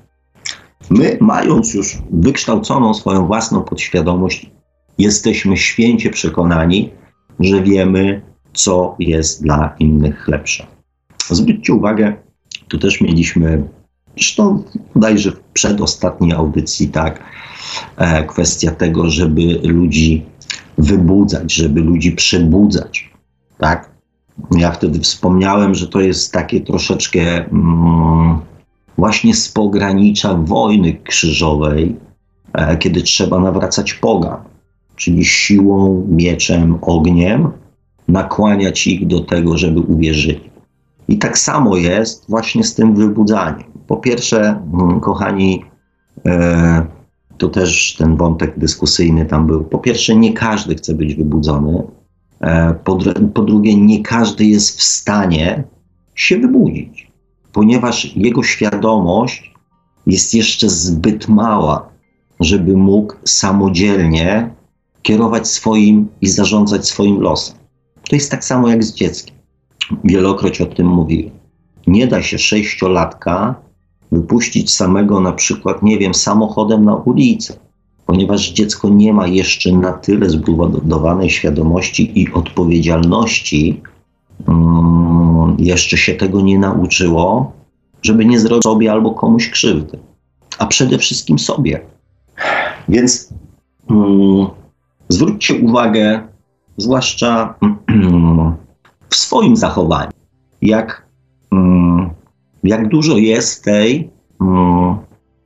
My, mając już wykształconą swoją własną podświadomość, jesteśmy święcie przekonani, że wiemy, co jest dla innych lepsze. Zwróćcie uwagę, tu też mieliśmy, zresztą bodajże w przedostatniej audycji, tak, e, kwestia tego, żeby ludzi wybudzać, żeby ludzi przebudzać, tak. Ja wtedy wspomniałem, że to jest takie troszeczkę mm, właśnie z pogranicza wojny krzyżowej, e, kiedy trzeba nawracać pogan, czyli siłą, mieczem, ogniem, nakłaniać ich do tego, żeby uwierzyli. I tak samo jest właśnie z tym wybudzaniem. Po pierwsze, mm, kochani, e, to też ten wątek dyskusyjny tam był. Po pierwsze, nie każdy chce być wybudzony. E, po, po drugie, nie każdy jest w stanie się wybudzić, ponieważ jego świadomość jest jeszcze zbyt mała, żeby mógł samodzielnie kierować swoim i zarządzać swoim losem. To jest tak samo jak z dzieckiem. Wielokroć o tym mówiłem. Nie da się sześciolatka wypuścić samego na przykład, nie wiem, samochodem na ulicę, ponieważ dziecko nie ma jeszcze na tyle zbudowanej świadomości i odpowiedzialności um, jeszcze się tego nie nauczyło, żeby nie zrobić sobie albo komuś krzywdy, a przede wszystkim sobie. Więc um, zwróćcie uwagę, zwłaszcza w swoim zachowaniu, jak, um, jak dużo jest tej,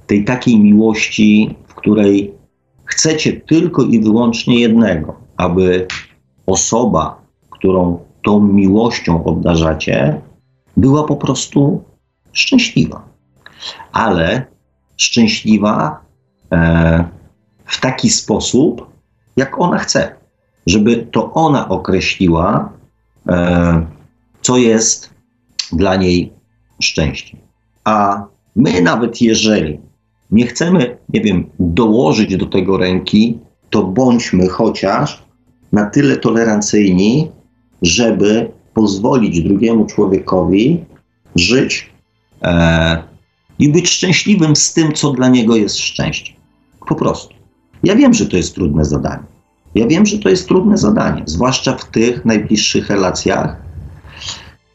tej takiej miłości, w której chcecie tylko i wyłącznie jednego, aby osoba, którą tą miłością obdarzacie, była po prostu szczęśliwa. Ale szczęśliwa e, w taki sposób, jak ona chce, żeby to ona określiła, e, co jest dla niej szczęście. A my, nawet jeżeli nie chcemy, nie wiem, dołożyć do tego ręki, to bądźmy chociaż na tyle tolerancyjni, żeby pozwolić drugiemu człowiekowi żyć e, i być szczęśliwym z tym, co dla niego jest szczęście. Po prostu. Ja wiem, że to jest trudne zadanie. Ja wiem, że to jest trudne zadanie, zwłaszcza w tych najbliższych relacjach,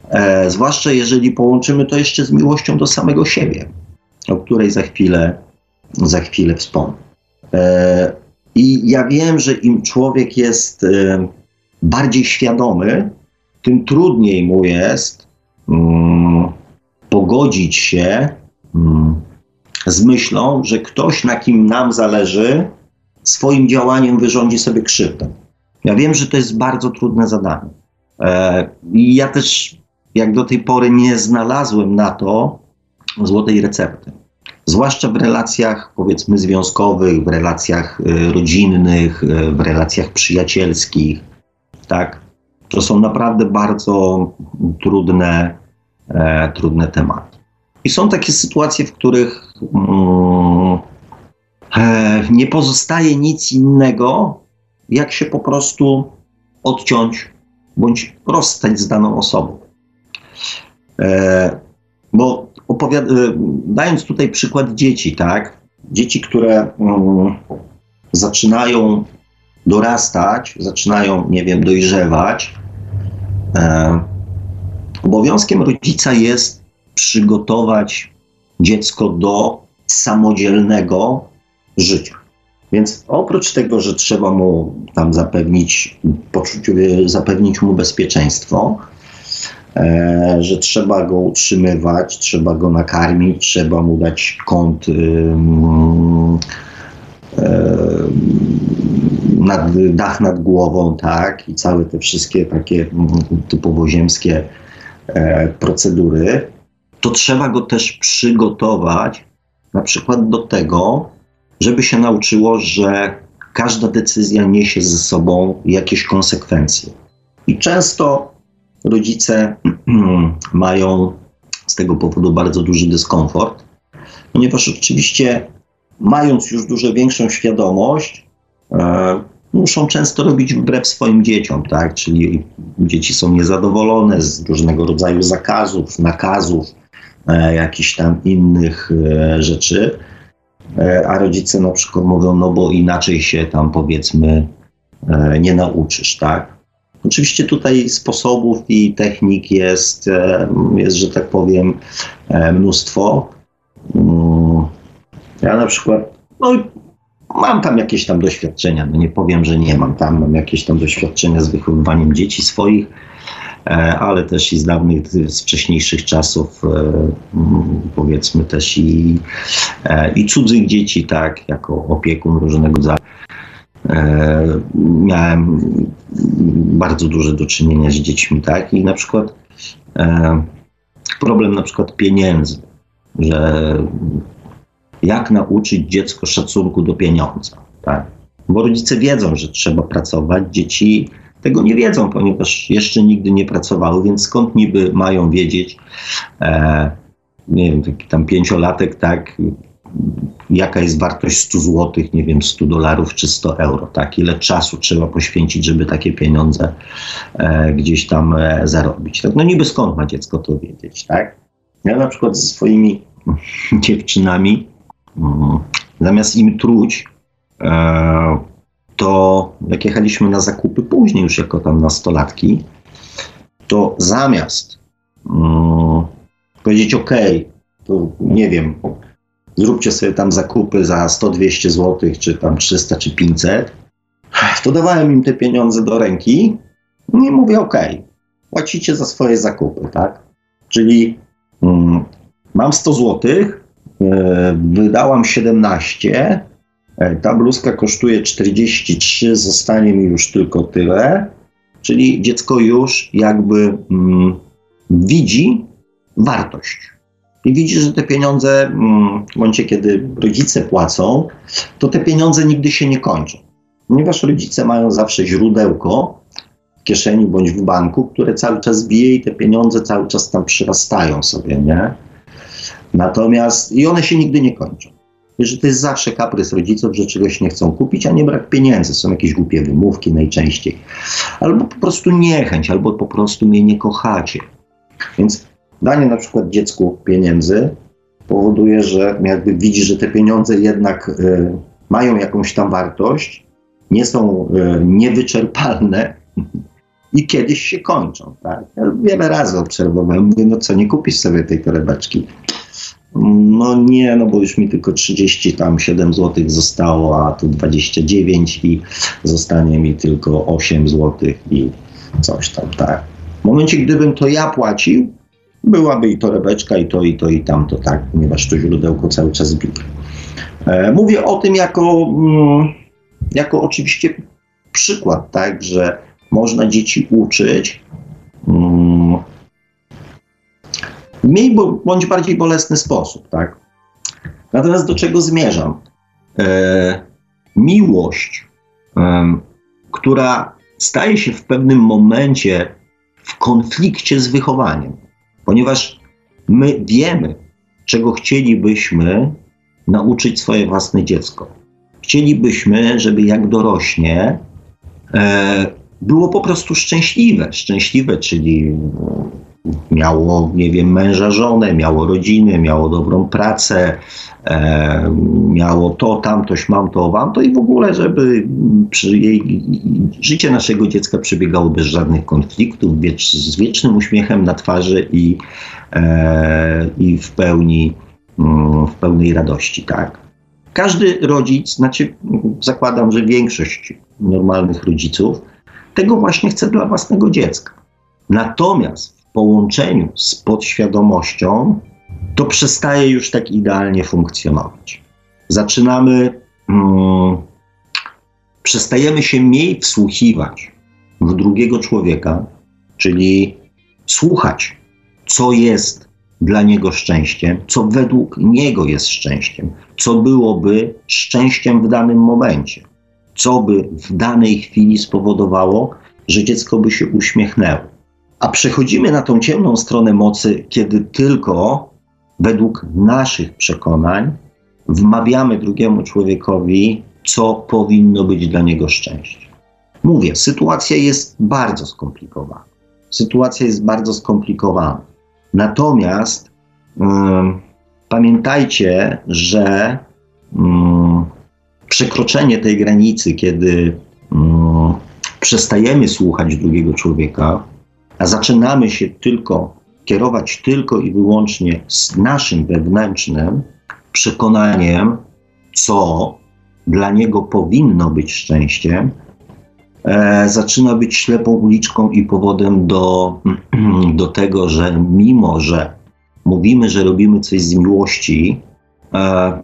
e, zwłaszcza jeżeli połączymy to jeszcze z miłością do samego siebie, o której za chwilę, za chwilę wspomnę. E, I ja wiem, że im człowiek jest e, bardziej świadomy, tym trudniej mu jest um, pogodzić się um, z myślą, że ktoś, na kim nam zależy, swoim działaniem wyrządzi sobie krzywdę. Ja wiem, że to jest bardzo trudne zadanie. E, I ja też, jak do tej pory, nie znalazłem na to złotej recepty. Zwłaszcza w relacjach, powiedzmy, związkowych, w relacjach y, rodzinnych, y, w relacjach przyjacielskich tak? To są naprawdę bardzo trudne, e, trudne tematy. I są takie sytuacje, w których mm, e, nie pozostaje nic innego, jak się po prostu odciąć bądź rozstać z daną osobą. E, bo dając tutaj przykład dzieci, tak? Dzieci, które mm, zaczynają dorastać, zaczynają, nie wiem, dojrzewać. E, obowiązkiem rodzica jest przygotować dziecko do samodzielnego życia. Więc oprócz tego, że trzeba mu tam zapewnić poczucie, zapewnić mu bezpieczeństwo, że trzeba go utrzymywać, trzeba go nakarmić, trzeba mu dać kąt. Nad, dach nad głową, tak, i całe te wszystkie takie mm, typowo ziemskie e, procedury, to trzeba go też przygotować na przykład do tego, żeby się nauczyło, że każda decyzja niesie ze sobą jakieś konsekwencje. I często rodzice mają z tego powodu bardzo duży dyskomfort, ponieważ oczywiście mając już dużo większą świadomość, e, muszą często robić wbrew swoim dzieciom, tak? Czyli dzieci są niezadowolone z różnego rodzaju zakazów, nakazów, e, jakichś tam innych e, rzeczy, a rodzice na przykład mówią, no bo inaczej się tam powiedzmy nie nauczysz, tak? Oczywiście tutaj sposobów i technik jest, e, jest że tak powiem, mnóstwo. Mm, ja na przykład, no mam tam jakieś tam doświadczenia, no nie powiem, że nie mam, tam mam jakieś tam doświadczenia z wychowywaniem dzieci swoich, e, ale też i z dawnych, z wcześniejszych czasów, e, powiedzmy też i, e, i cudzych dzieci, tak, jako opiekun różnego rodzaju. Miałem bardzo duże do czynienia z dziećmi, tak, i na przykład problem na przykład pieniędzy, że jak nauczyć dziecko szacunku do pieniądza. Tak? Bo rodzice wiedzą, że trzeba pracować, dzieci tego nie wiedzą, ponieważ jeszcze nigdy nie pracowały, więc skąd niby mają wiedzieć, e, nie wiem, taki tam pięciolatek, tak, jaka jest wartość 100 zł, nie wiem, 100 dolarów czy 100 euro, tak, ile czasu trzeba poświęcić, żeby takie pieniądze e, gdzieś tam e, zarobić. Tak? No niby skąd ma dziecko to wiedzieć, tak? Ja na przykład ze swoimi dziewczynami Mhm. Zamiast im truć, e, to jak jechaliśmy na zakupy później, już jako tam nastolatki, to zamiast um, powiedzieć OK, to nie wiem, zróbcie sobie tam zakupy za 100-200 zł, czy tam 300 czy 500, to dawałem im te pieniądze do ręki i mówię OK, płacicie za swoje zakupy, tak? Czyli um, mam 100 zł, e, wydałam 17, e, ta bluzka kosztuje 43, zostanie mi już tylko tyle, czyli dziecko już jakby mm, widzi wartość. I widzi, że te pieniądze, mm, w momencie kiedy rodzice płacą, to te pieniądze nigdy się nie kończą. Ponieważ rodzice mają zawsze źródełko w kieszeni bądź w banku, które cały czas bije i te pieniądze cały czas tam przyrastają sobie, nie? Natomiast i one się nigdy nie kończą. Że to jest zawsze kaprys rodziców, że czegoś nie chcą kupić, a nie brak pieniędzy. Są jakieś głupie wymówki najczęściej. Albo po prostu niechęć, albo po prostu mnie nie kochacie. Więc danie na przykład dziecku pieniędzy powoduje, że jakby widzi, że te pieniądze jednak y, mają jakąś tam wartość, nie są y, niewyczerpalne i kiedyś się kończą. Tak? Ja wiele razy obserwowałem, mówię, no co, nie kupisz sobie tej torebeczki? No nie, no bo już mi tylko 30 tam 7 zł zostało, a tu 29 i zostanie mi tylko 8 zł i coś tam, tak. W momencie, gdybym to ja płacił, byłaby i torebeczka, i to, i to, i tamto, tak, ponieważ to źródełko cały czas bije. E, mówię o tym jako, mm, jako oczywiście przykład, tak, że można dzieci uczyć mm, w mniej bądź bardziej bolesny sposób, tak. Natomiast do czego zmierzam? E, miłość, która staje się w pewnym momencie w konflikcie z wychowaniem ponieważ my wiemy, czego chcielibyśmy nauczyć swoje własne dziecko. Chcielibyśmy, żeby jak dorośnie, e, było po prostu szczęśliwe. Szczęśliwe, czyli miało, nie wiem, męża, żonę, miało rodzinę, miało dobrą pracę, e, miało to, tamtoś, mam to, wam to i w ogóle, żeby jej, życie naszego dziecka przebiegało bez żadnych konfliktów, wiecz, z wiecznym uśmiechem na twarzy i, e, i w pełni, mm, w pełnej radości, tak. Każdy rodzic, znaczy zakładam, że większość normalnych rodziców tego właśnie chce dla własnego dziecka. Natomiast połączeniu z podświadomością, to przestaje już tak idealnie funkcjonować. Zaczynamy, hmm, przestajemy się mniej wsłuchiwać w drugiego człowieka, czyli słuchać, co jest dla niego szczęściem, co według niego jest szczęściem, co byłoby szczęściem w danym momencie, co by w danej chwili spowodowało, że dziecko by się uśmiechnęło. A przechodzimy na tą ciemną stronę mocy, kiedy tylko według naszych przekonań wmawiamy drugiemu człowiekowi, co powinno być dla niego szczęście. Mówię, sytuacja jest bardzo skomplikowana. Sytuacja jest bardzo skomplikowana. Natomiast um, pamiętajcie, że um, przekroczenie tej granicy, kiedy um, przestajemy słuchać drugiego człowieka, a zaczynamy się tylko kierować tylko i wyłącznie z naszym wewnętrznym przekonaniem, co dla niego powinno być szczęściem, e, zaczyna być ślepą uliczką i powodem do, do tego, że mimo, że mówimy, że robimy coś z miłości, e,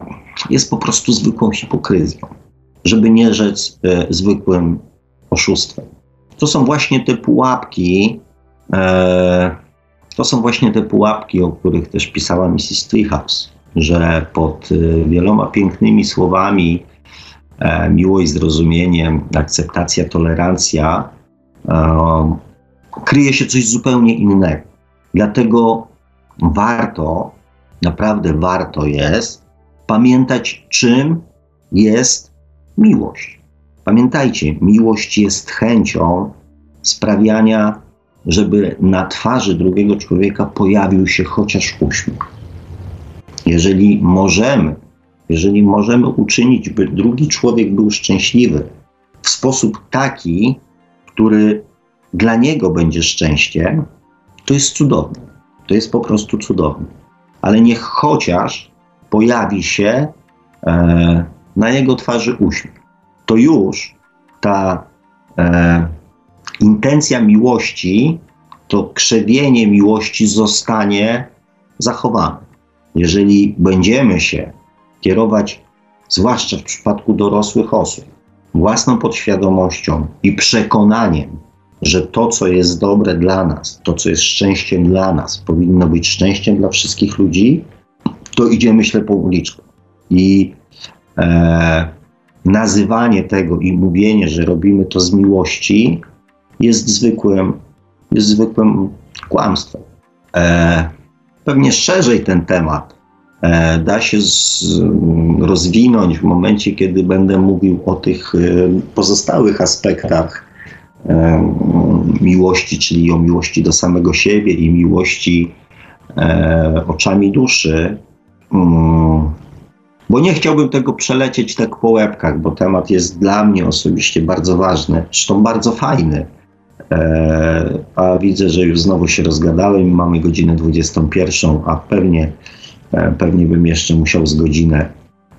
jest po prostu zwykłą hipokryzją, żeby nie rzec e, zwykłym oszustwem. To są właśnie te pułapki, to są właśnie te pułapki, o których też pisała Mrs. Treehouse, że pod e, wieloma pięknymi słowami e, miłość, zrozumieniem, akceptacja, tolerancja kryje się coś zupełnie innego. Dlatego warto, naprawdę warto jest pamiętać, czym jest miłość. Pamiętajcie, miłość jest chęcią sprawiania żeby na twarzy drugiego człowieka pojawił się chociaż uśmiech. Jeżeli możemy, jeżeli możemy uczynić, by drugi człowiek był szczęśliwy w sposób taki, który dla niego będzie szczęście, to jest cudowne. To jest po prostu cudowne. Ale niech chociaż pojawi się e, na jego twarzy uśmiech. To już ta e, intencja miłości, to krzewienie miłości zostanie zachowane. Jeżeli będziemy się kierować, zwłaszcza w przypadku dorosłych osób, własną podświadomością i przekonaniem, że to, co jest dobre dla nas, to, co jest szczęściem dla nas, powinno być szczęściem dla wszystkich ludzi, to idziemy ślepą uliczką. I e, nazywanie tego i mówienie, że robimy to z miłości, jest zwykłym, jest zwykłym kłamstwem. E, pewnie szerzej ten temat e, da się z, rozwinąć w momencie, kiedy będę mówił o tych e, pozostałych aspektach e, miłości, czyli o miłości do samego siebie i miłości e, oczami duszy. Mm, bo nie chciałbym tego przelecieć tak po łebkach, bo temat jest dla mnie osobiście bardzo ważny, zresztą bardzo fajny. E, a widzę, że już znowu się rozgadałem mamy godzinę 21, a pewnie, e, pewnie bym jeszcze musiał z godzinę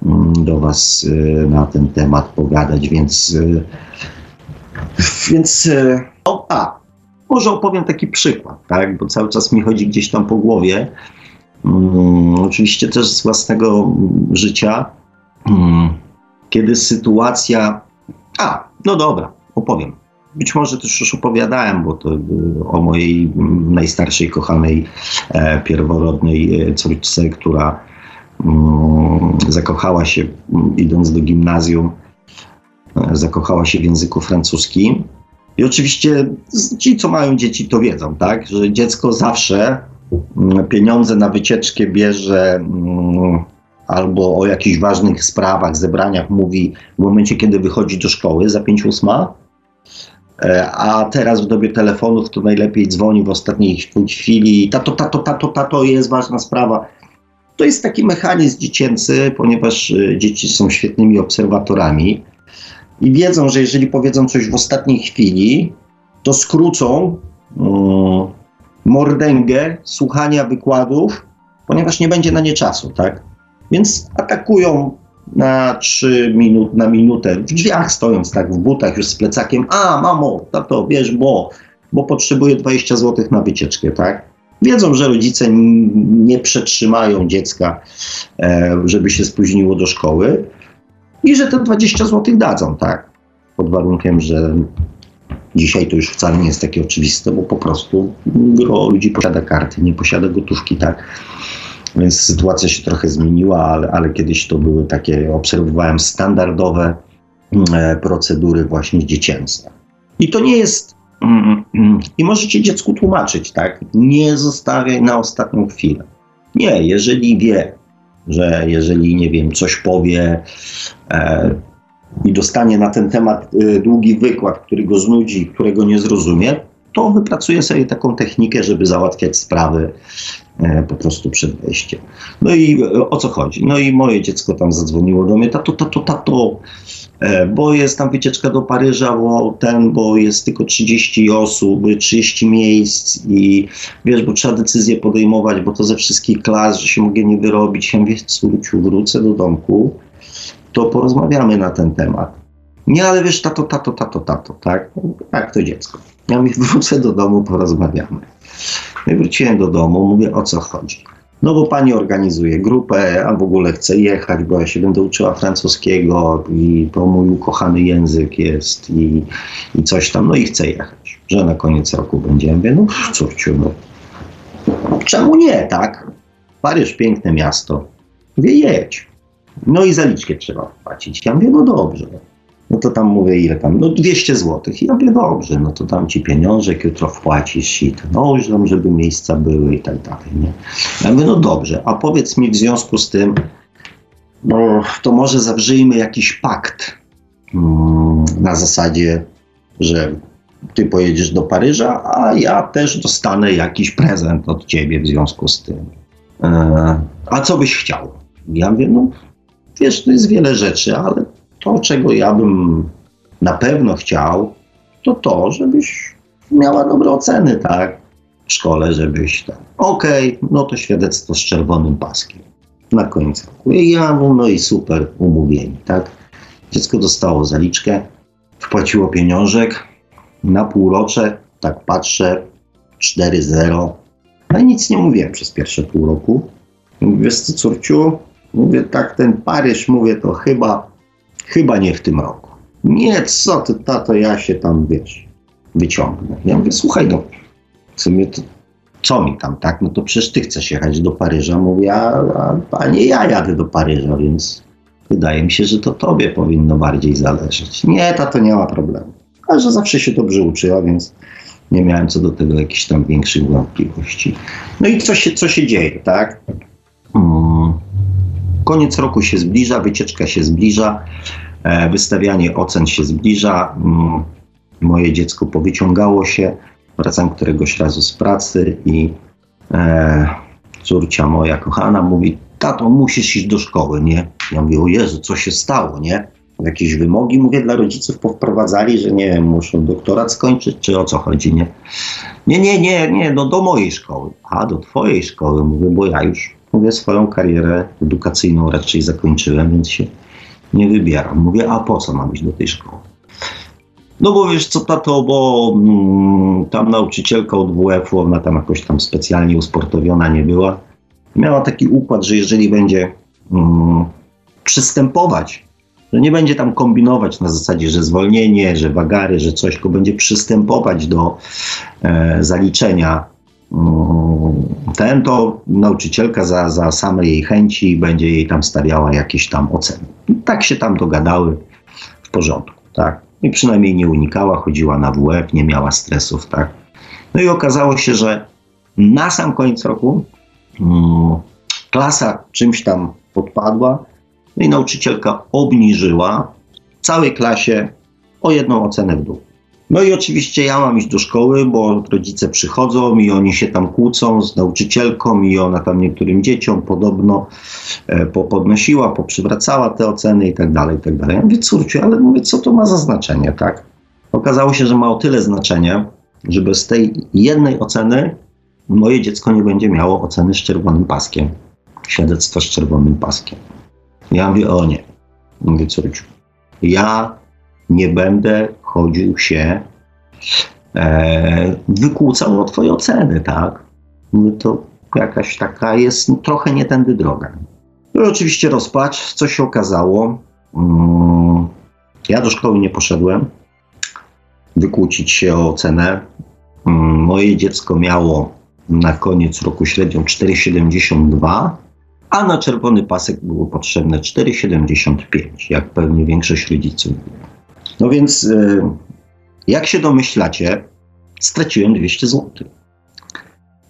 mm, do Was e, na ten temat pogadać, więc, więc o, a, może opowiem taki przykład, tak, bo cały czas mi chodzi gdzieś tam po głowie. Um, oczywiście też z własnego życia, um, kiedy sytuacja. A, no dobra, opowiem. Być może też już opowiadałem, bo to o mojej najstarszej, kochanej, e, pierworodnej e, córce, która um, zakochała się, idąc do gimnazjum, e, zakochała się w języku francuskim. I oczywiście ci, co mają dzieci, to wiedzą, tak, że dziecko zawsze Mm, pieniądze na wycieczkę bierze mm, albo o jakichś ważnych sprawach, zebraniach mówi w momencie, kiedy wychodzi do szkoły za 5 ósma, e, a teraz w dobie telefonów to najlepiej dzwoni w ostatniej chwili, tato, tato, tato, tato, jest ważna sprawa. To jest taki mechanizm dziecięcy, ponieważ e, dzieci są świetnymi obserwatorami i wiedzą, że jeżeli powiedzą coś w ostatniej chwili, to skrócą um, mordęgę słuchania wykładów, ponieważ nie będzie na nie czasu, tak? Więc atakują na 3 minut, na minutę, w drzwiach stojąc tak w butach już z plecakiem, a mamo, tato, wiesz, bo, bo potrzebuję 20 zł na wycieczkę, tak? Wiedzą, że rodzice nie przetrzymają dziecka, e, żeby się spóźniło do szkoły i że te 20 zł dadzą, tak? Pod warunkiem, że Dzisiaj to już wcale nie jest takie oczywiste, bo po prostu gro ludzi posiada karty, nie posiada gotówki, tak? Więc sytuacja się trochę zmieniła, ale, ale kiedyś to były takie, obserwowałem standardowe e, procedury właśnie dziecięce. I to nie jest, mm, mm, i możecie dziecku tłumaczyć, tak? Nie zostawiaj na ostatnią chwilę. Nie, jeżeli wie, że jeżeli, nie wiem, coś powie, e, i dostanie na ten temat y, długi wykład, który go znudzi, którego nie zrozumie, to wypracuje sobie taką technikę, żeby załatwiać sprawy e, po prostu przed wejściem. No i e, o co chodzi? No i moje dziecko tam zadzwoniło do mnie, tato, tato, tato, e, bo jest tam wycieczka do Paryża, bo ten, bo jest tylko 30 osób, 30 miejsc i wiesz, bo trzeba decyzję podejmować, bo to ze wszystkich klas, że się mogę nie wyrobić. Ja mówię, córciu, wrócę do domku, to porozmawiamy na ten temat. Nie, ale wiesz, tato, tato, tato, tato, tak? Jak to dziecko. Ja mówię, wrócę do domu, porozmawiamy. No i wróciłem do domu, mówię, o co chodzi. No bo pani organizuje grupę, a w ogóle chce jechać, bo ja się będę uczyła francuskiego i to mój ukochany język jest i, i coś tam, no i chcę jechać, że na koniec roku będzie. Ja mówię, no córciu, no czemu nie, tak? Paryż, piękne miasto. Mówię, jedź. No i zaliczkę trzeba płacić. Ja mówię, no dobrze. No to tam mówię, ile tam? No 200 zł. I ja mówię, dobrze, no to dam ci pieniążek, jutro wpłacisz i no już tam, żeby miejsca były i tak dalej, nie? Ja mówię, no dobrze, a powiedz mi w związku z tym, bo to może zawrzyjmy jakiś pakt hmm, na zasadzie, że ty pojedziesz do Paryża, a ja też dostanę jakiś prezent od ciebie w związku z tym. E, a co byś chciał? Ja mówię, no Wiesz, to jest wiele rzeczy, ale to, czego ja bym na pewno chciał, to to, żebyś miała dobre oceny, tak, w szkole, żebyś tam, okej, okay, no to świadectwo z czerwonym paskiem na koniec roku. Ja, no i super, umówieni, tak. Dziecko dostało zaliczkę, wpłaciło pieniążek na półrocze, tak patrzę, 4-0. No i nic nie mówiłem przez pierwsze pół roku. Mówię, wiesz co, córciu? Mówię, tak, ten Paryż, mówię, to chyba, chyba nie w tym roku. Nie, co ty, tato, ja się tam, wiesz, wyciągnę. Ja mówię, słuchaj, no, w sumie to, co mi tam, tak? No to przecież ty chcesz jechać do Paryża. Mówię, a, a, nie ja jadę do Paryża, więc wydaje mi się, że to tobie powinno bardziej zależeć. Nie, tato, nie ma problemu. A że zawsze się dobrze uczyła, więc nie miałem co do tego jakichś tam większych wątpliwości. No i co się, co się dzieje, tak? Hmm. Koniec roku się zbliża, wycieczka się zbliża, e, wystawianie ocen się zbliża. Hmm. Moje dziecko powyciągało się. Wracam któregoś razu z pracy i e, córcia moja kochana mówi, tato, musisz iść do szkoły, nie? Ja mówię, o Jezu, co się stało, nie? jakieś wymogi, mówię, dla rodziców powprowadzali, że nie wiem, muszą doktorat skończyć, czy o co chodzi, nie? Nie, nie, nie, nie, no do mojej szkoły. A, do twojej szkoły, mówię, bo ja już, mówię, swoją karierę edukacyjną raczej zakończyłem, więc się nie wybieram. Mówię, a po co mam iść do tej szkoły? No bo wiesz co, tato, bo mm, tam nauczycielka od WF-u, ona tam jakoś tam specjalnie usportowiona nie była. Miała taki układ, że jeżeli będzie mm, przystępować że nie będzie tam kombinować na zasadzie, że zwolnienie, że wagary, że coś, tylko będzie przystępować do e, zaliczenia ten, to nauczycielka za, za same jej chęci będzie jej tam stawiała jakieś tam oceny. Tak się tam dogadały w porządku, tak. I przynajmniej nie unikała, chodziła na WF, nie miała stresów, tak. No i okazało się, że na sam koniec roku mm, klasa czymś tam podpadła, no i nauczycielka obniżyła całej klasie o jedną ocenę w dół. No i oczywiście ja mam iść do szkoły, bo rodzice przychodzą i oni się tam kłócą z nauczycielką i ona tam niektórym dzieciom podobno e, podnosiła, poprzywracała te oceny i tak dalej, i tak dalej. Ja mówię, córciu, ale mówię, co to ma za znaczenie, tak? Okazało się, że ma o tyle znaczenie, że bez tej jednej oceny moje dziecko nie będzie miało oceny z czerwonym paskiem, świadectwa z czerwonym paskiem. Ja mówię, o nie. Mówię, córciu, ja nie będę chodził się e, wykłócał o twoje oceny, tak? Mówię, to jakaś taka jest trochę nie tędy droga. No oczywiście rozpacz, co się okazało. Mm, ja do szkoły nie poszedłem wykłócić się o cenę. Mm, moje dziecko miało na koniec roku średnią 4,72 a na czerwony pasek było potrzebne 4,75, jak pewnie większość rodziców. No więc, e, jak się domyślacie, straciłem 200 zł.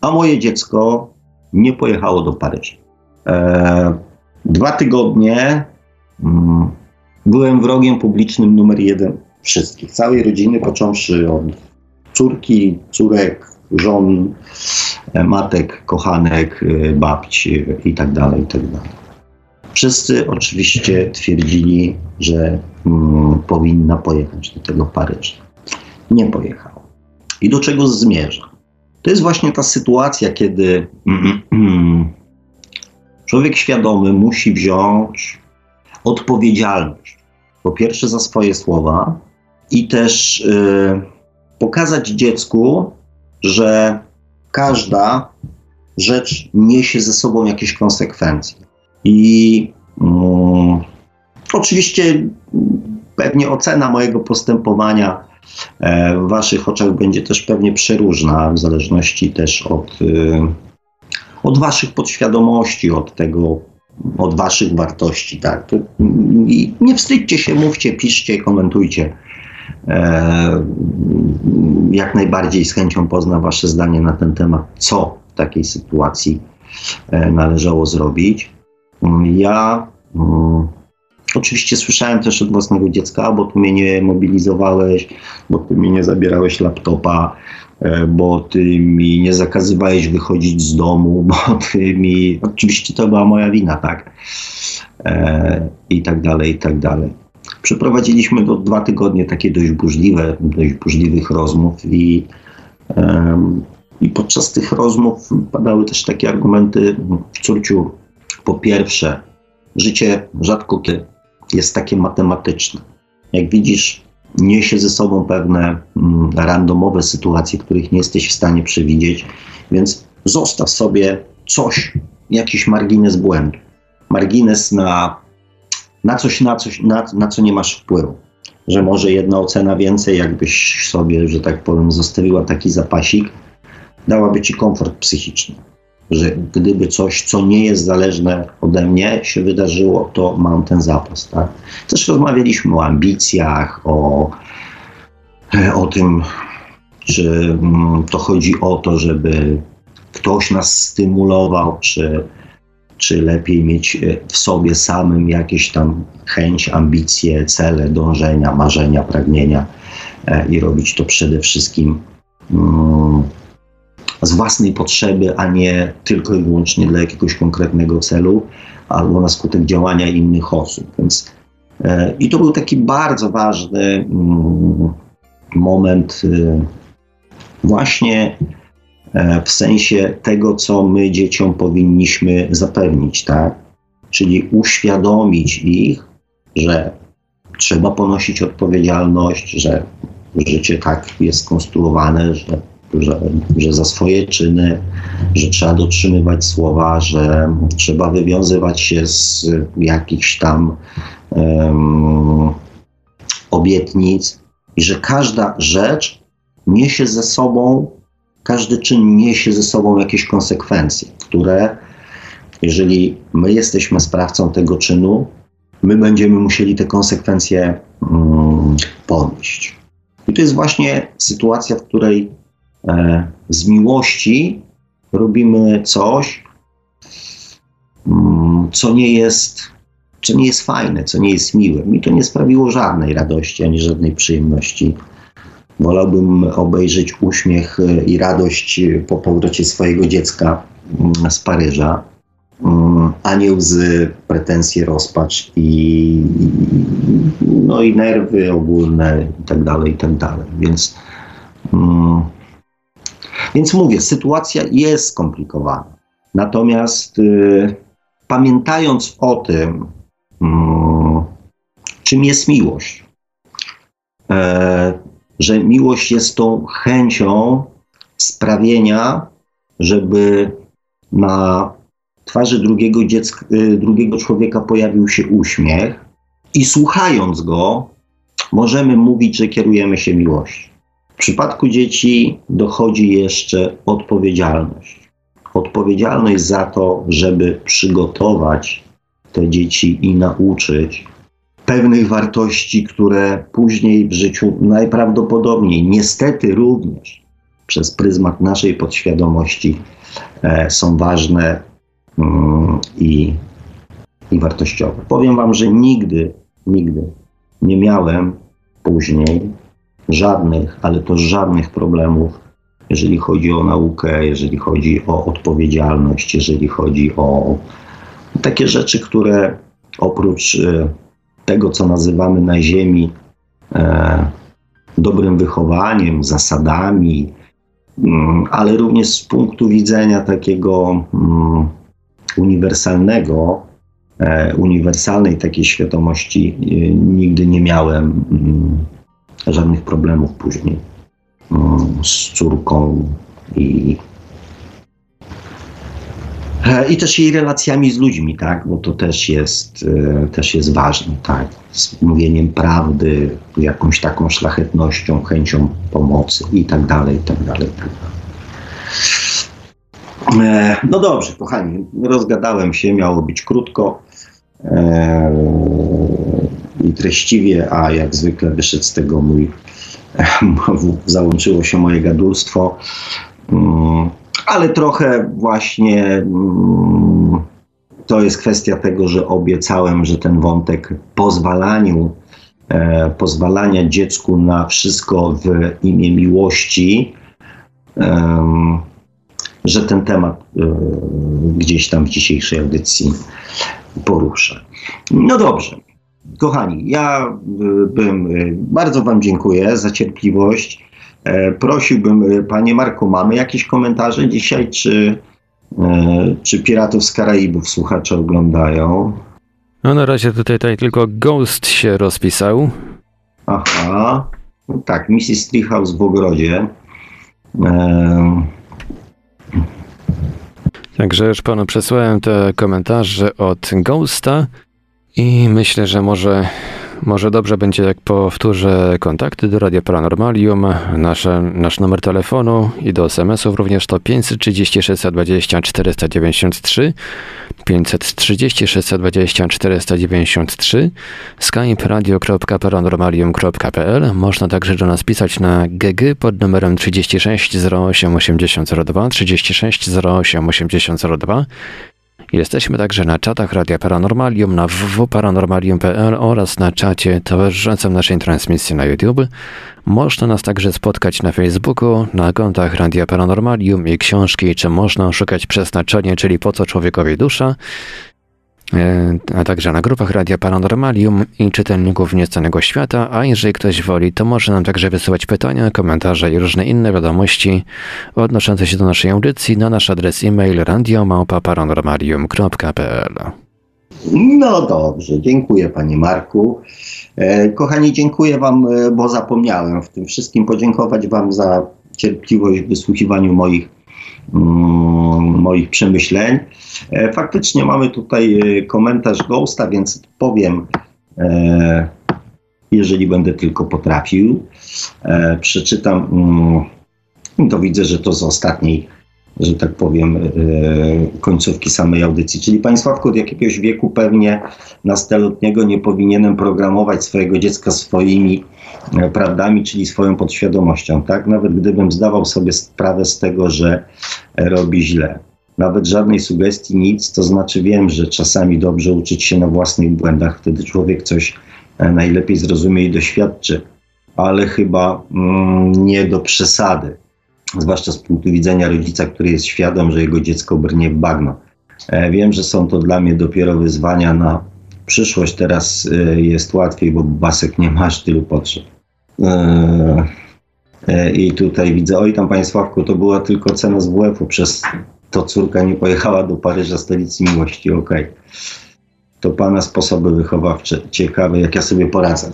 A moje dziecko nie pojechało do Paryża. E, dwa tygodnie mm, byłem wrogiem publicznym numer jeden wszystkich, całej rodziny, począwszy od córki, córek, żon, e, matek, kochanek, e, babci i tak dalej, i tak dalej. Wszyscy oczywiście twierdzili, że mm, powinna pojechać do tego Paryża. Nie pojechała. I do czego zmierza? To jest właśnie ta sytuacja, kiedy człowiek świadomy musi wziąć odpowiedzialność. Po pierwsze za swoje słowa i też y, pokazać dziecku, że każda rzecz niesie ze sobą jakieś konsekwencje. I um, oczywiście pewnie ocena mojego postępowania e, w Waszych oczach będzie też pewnie przeróżna, w zależności też od, y, od Waszych podświadomości, od tego, od Waszych wartości. Tak? To, I nie wstydźcie się, mówcie, piszcie, komentujcie. E, jak najbardziej z chęcią pozna Wasze zdanie na ten temat, co w takiej sytuacji e, należało zrobić. Ja mm, oczywiście słyszałem też od własnego dziecka, bo tu mnie nie mobilizowałeś, bo ty mi nie zabierałeś laptopa, e, bo ty mi nie zakazywałeś wychodzić z domu, bo ty mi. Oczywiście to była moja wina, tak? I tak dalej, i tak dalej. Przeprowadziliśmy do dwa tygodnie takie dość burzliwe, dość burzliwych rozmów i I podczas tych rozmów padały też takie argumenty, córciu, po pierwsze, życie rzadko kiedy jest takie matematyczne. Jak widzisz, niesie ze sobą pewne mm, randomowe sytuacje, których nie jesteś w stanie przewidzieć, więc zostaw sobie coś, jakiś margines błędu. Margines na, na coś, na, coś na, na co nie masz wpływu. Że może jedna ocena więcej, jakbyś sobie, że tak powiem, zostawiła taki zapasik, dałaby ci komfort psychiczny. Że gdyby coś, co nie jest zależne ode mnie, się wydarzyło, to mam ten zapas. Tak? Też rozmawialiśmy o ambicjach, o, o tym, czy mm, to chodzi o to, żeby ktoś nas stymulował, czy, czy lepiej mieć e, w sobie samym jakieś tam chęć, ambicje, cele, dążenia, marzenia, pragnienia e, i robić to przede wszystkim mm, z własnej potrzeby, a nie tylko i wyłącznie dla jakiegoś konkretnego celu albo na skutek działania innych osób. Więc, e, I to był taki bardzo ważny mm, moment właśnie E, w sensie tego, co my dzieciom powinniśmy zapewnić, tak? Czyli uświadomić ich, że trzeba ponosić odpowiedzialność, że życie tak jest skonstruowane, że, że, że za swoje czyny, że trzeba dotrzymywać słowa, że trzeba wywiązywać się z jakichś tam um, obietnic i że każda rzecz niesie ze sobą każdy czyn niesie ze sobą jakieś konsekwencje, które, jeżeli my jesteśmy sprawcą tego czynu, my będziemy musieli te konsekwencje mm, ponieść. I to jest właśnie sytuacja, w której z miłości robimy coś, mm, co nie jest, co nie jest fajne, co nie jest miłe. Mi to nie sprawiło żadnej radości ani żadnej przyjemności. Wolałbym obejrzeć uśmiech e, i radość po powrocie swojego dziecka mm, z Paryża, mm, a nie łzy, pretensje, rozpacz i, no i nerwy ogólne i tak dalej, i tak. Więc, więc mówię, sytuacja jest skomplikowana. Natomiast y, pamiętając o tym, czym jest miłość, e, że miłość jest tą chęcią sprawienia, żeby na twarzy drugiego, dziecka, y, drugiego człowieka pojawił się uśmiech i słuchając go, możemy mówić, że kierujemy się miłością. W przypadku dzieci dochodzi jeszcze odpowiedzialność. Odpowiedzialność za to, żeby przygotować te dzieci i nauczyć pewnych wartości, które później w życiu najprawdopodobniej, niestety również przez pryzmat naszej podświadomości e, są ważne mm, i, i wartościowe. Powiem Wam, że nigdy, nigdy nie miałem później żadnych, ale to żadnych problemów, jeżeli chodzi o naukę, jeżeli chodzi o odpowiedzialność, jeżeli chodzi o takie rzeczy, które oprócz e, tego, co nazywamy na Ziemi e, dobrym wychowaniem, zasadami, mm, ale również z punktu widzenia takiego mm, uniwersalnego, e, uniwersalnej takiej świadomości, e, nigdy nie miałem mm, żadnych problemów później mm, z córką i E, I też jej relacjami z ludźmi, tak, bo to też jest, e, też jest ważne, tak, z mówieniem prawdy, jakąś taką szlachetnością, chęcią pomocy i tak dalej, i tak dalej, tak dalej. E, no dobrze, kochani, rozgadałem się, miało być krótko i treściwie, a jak zwykle wyszedł z tego mój, załączyło się moje gadulstwo. Mm, ale trochę właśnie mm, to jest kwestia tego, że obiecałem, że ten wątek pozwalaniu, e, pozwalania dziecku na wszystko w imię miłości, że ten temat e, gdzieś tam w dzisiejszej audycji poruszę. No dobrze. Kochani, ja e, bym, e, bardzo Wam dziękuję za cierpliwość E, prosiłbym, panie Marku, mamy jakieś komentarze dzisiaj, czy, czy Piratów z Karaibów słuchacze oglądają? No na razie tutaj, tutaj tylko Ghost się rozpisał. Aha, no tak, Mrs. Treehouse w ogrodzie. Eee... Także już panu przesłałem te komentarze od Ghosta i myślę, że może może dobrze będzie, jak powtórzę kontakty do Radia Paranormalium, nasze, nasz numer telefonu i do SMS-ów również to 530 620 493, 530 620 493, skype radio.paranormalium.pl. Można także do nas pisać na GG pod numerem 36 08 8002, 36 08 8002 Jesteśmy także na czatach Radia Paranormalium, na www.paranormalium.pl oraz na czacie towarzyszącym naszej transmisji na YouTube. Można nas także spotkać na Facebooku, na kontach Radia Paranormalium i książki, czy można szukać przeznaczenie, czyli po co człowiekowi dusza. E, a także na grupach Radia Paranormalium i czytelników Nieznanego Świata, a jeżeli ktoś woli, to może nam także wysyłać pytania, komentarze i różne inne wiadomości odnoszące się do naszej audycji na nasz adres e-mail radiomałpa-paranormalium.pl No dobrze, dziękuję Panie Marku. E, kochani, dziękuję Wam, e, bo zapomniałem w tym wszystkim podziękować Wam za cierpliwość w wysłuchiwaniu moich moich przemyśleń. E, faktycznie mamy tutaj e, komentarz Ghosta, więc powiem, e, jeżeli będę tylko potrafił. Przeczytam, mm, to widzę, że to z ostatniej że tak powiem, końcówki samej audycji. Czyli Państwa od jakiegoś wieku pewnie nastoletniego nie powinienem programować swojego dziecka swoimi E, prawdami, czyli swoją podświadomością, tak? Nawet gdybym zdawał sobie sprawę z tego, że robi źle. Nawet żadnej sugestii, nic, to znaczy wiem, że czasami dobrze uczyć się na własnych błędach, wtedy człowiek coś e, najlepiej zrozumie i doświadczy, ale chyba mm, nie do przesady, zwłaszcza z punktu widzenia rodzica, który jest świadom, że jego dziecko brnie w bagno. E, wiem, że są to dla mnie dopiero wyzwania na przyszłość, teraz jest łatwiej, bo basek nie masz tylu potrzeb. E, e, I tutaj widzę, oj tam Panie Sławku, to była tylko cena z WF-u, przez to córka nie pojechała do Paryża, stolicy miłości, okej. Okay. To Pana sposoby wychowawcze, ciekawe jak ja sobie poradzę.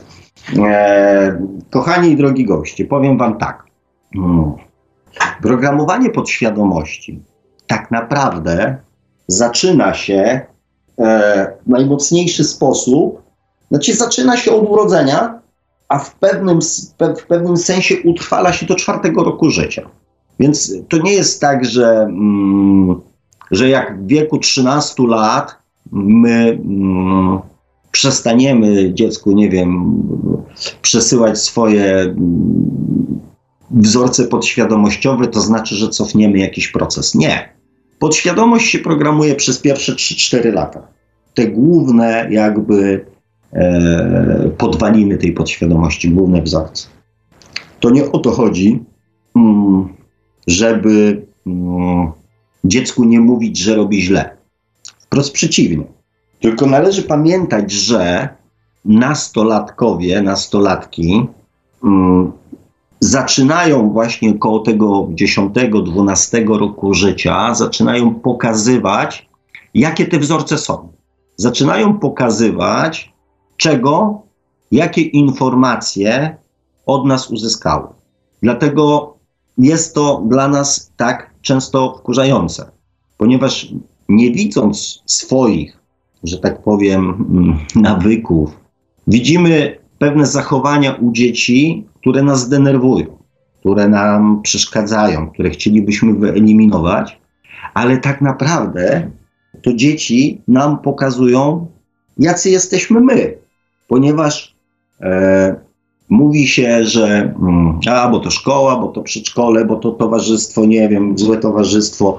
E, kochani i drogi goście, powiem Wam tak. Hmm. Programowanie podświadomości tak naprawdę zaczyna się e, w najmocniejszy sposób, znaczy zaczyna się od urodzenia, a w pewnym, w pewnym sensie utrwala się do czwartego roku życia. Więc to nie jest tak, że, mm, że jak w wieku 13 lat my mm, przestaniemy dziecku, nie wiem, przesyłać swoje mm, wzorce podświadomościowe, to znaczy, że cofniemy jakiś proces. Nie. Podświadomość się programuje przez pierwsze 3-4 lata. Te główne jakby e, podwaliny tej podświadomości, główne wzorce. To nie o to chodzi, mm, żeby mm, dziecku nie mówić, że robi źle. Wprost przeciwnie. Tylko należy pamiętać, że nastolatkowie, nastolatki mm, zaczynają właśnie koło tego 10-12 roku życia, zaczynają pokazywać, jakie te wzorce są. Zaczynają pokazywać, czego, jakie informacje od nas uzyskały. Dlatego jest to dla nas tak często wkurzające, ponieważ nie widząc swoich, że tak powiem, mm, nawyków, widzimy pewne zachowania u dzieci, które nas denerwują, które nam przeszkadzają, które chcielibyśmy wyeliminować, ale tak naprawdę to dzieci nam pokazują, jacy jesteśmy my ponieważ e, mówi się, że mm, a, bo to szkoła, bo to przedszkole, bo to towarzystwo, nie wiem, złe towarzystwo,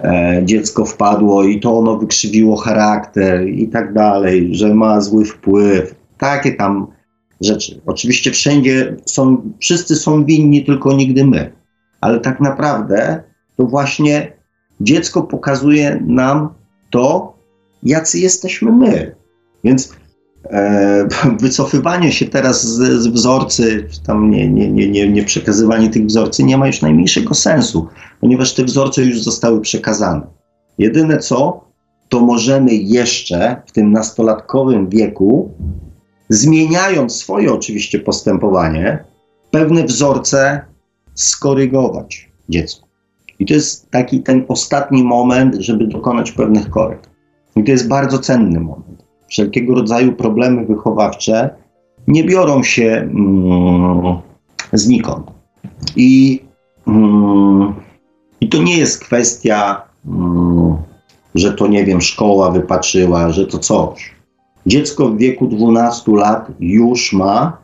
e, dziecko wpadło i to ono wykrzywiło charakter i tak dalej, że ma zły wpływ. Takie tam rzeczy. Oczywiście wszędzie są, wszyscy są winni, tylko nigdy my. Ale tak naprawdę to właśnie dziecko pokazuje nam to, jacy jesteśmy my. Więc e, wycofywanie się teraz z, z wzorcy, tam nie, nie, nie, nie, nie przekazywanie tych wzorcy nie ma już najmniejszego sensu, ponieważ te wzorce już zostały przekazane. Jedyne co, to możemy jeszcze w tym nastolatkowym wieku, zmieniając swoje oczywiście postępowanie, pewne wzorce skorygować dziecku. I to jest taki ten ostatni moment, żeby dokonać pewnych korekt. I to jest bardzo cenny moment. Wszelkiego rodzaju problemy wychowawcze nie biorą się mm, znikąd. I, mm, I to nie jest kwestia, mm, że to nie wiem, szkoła wypaczyła, że to coś. Dziecko w wieku 12 lat już ma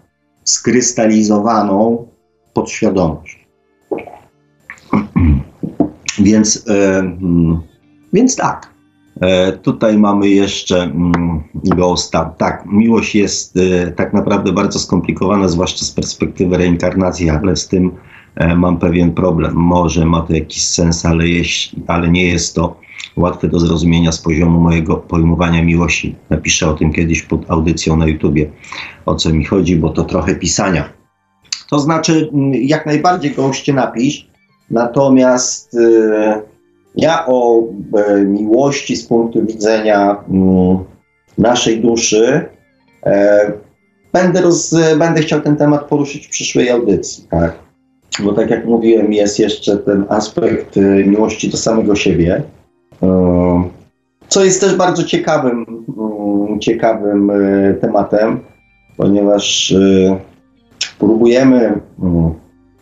skrystalizowaną podświadomość. Więc, e, mm, więc tak. E, tutaj mamy jeszcze mm, Ghosta. Tak, miłość jest e, tak naprawdę bardzo skomplikowana, zwłaszcza z perspektywy reinkarnacji, ale z tym mam pewien problem. Może ma to jakiś sens, ale, jeśli, ale nie jest to łatwe do zrozumienia z poziomu mojego pojmowania miłości. Napiszę o tym kiedyś pod audycją na YouTubie, o co mi chodzi, bo to trochę pisania. To znaczy, mm, jak najbardziej goście napisz, natomiast yy, ja o e, miłości z punktu widzenia yy, naszej duszy e, będę, roz, będę chciał ten temat poruszyć w przyszłej audycji, tak? Bo tak jak mówiłem, jest jeszcze ten aspekt y, miłości do samego siebie, co jest też bardzo ciekawym, mm, ciekawym e, tematem, ponieważ e, próbujemy mm,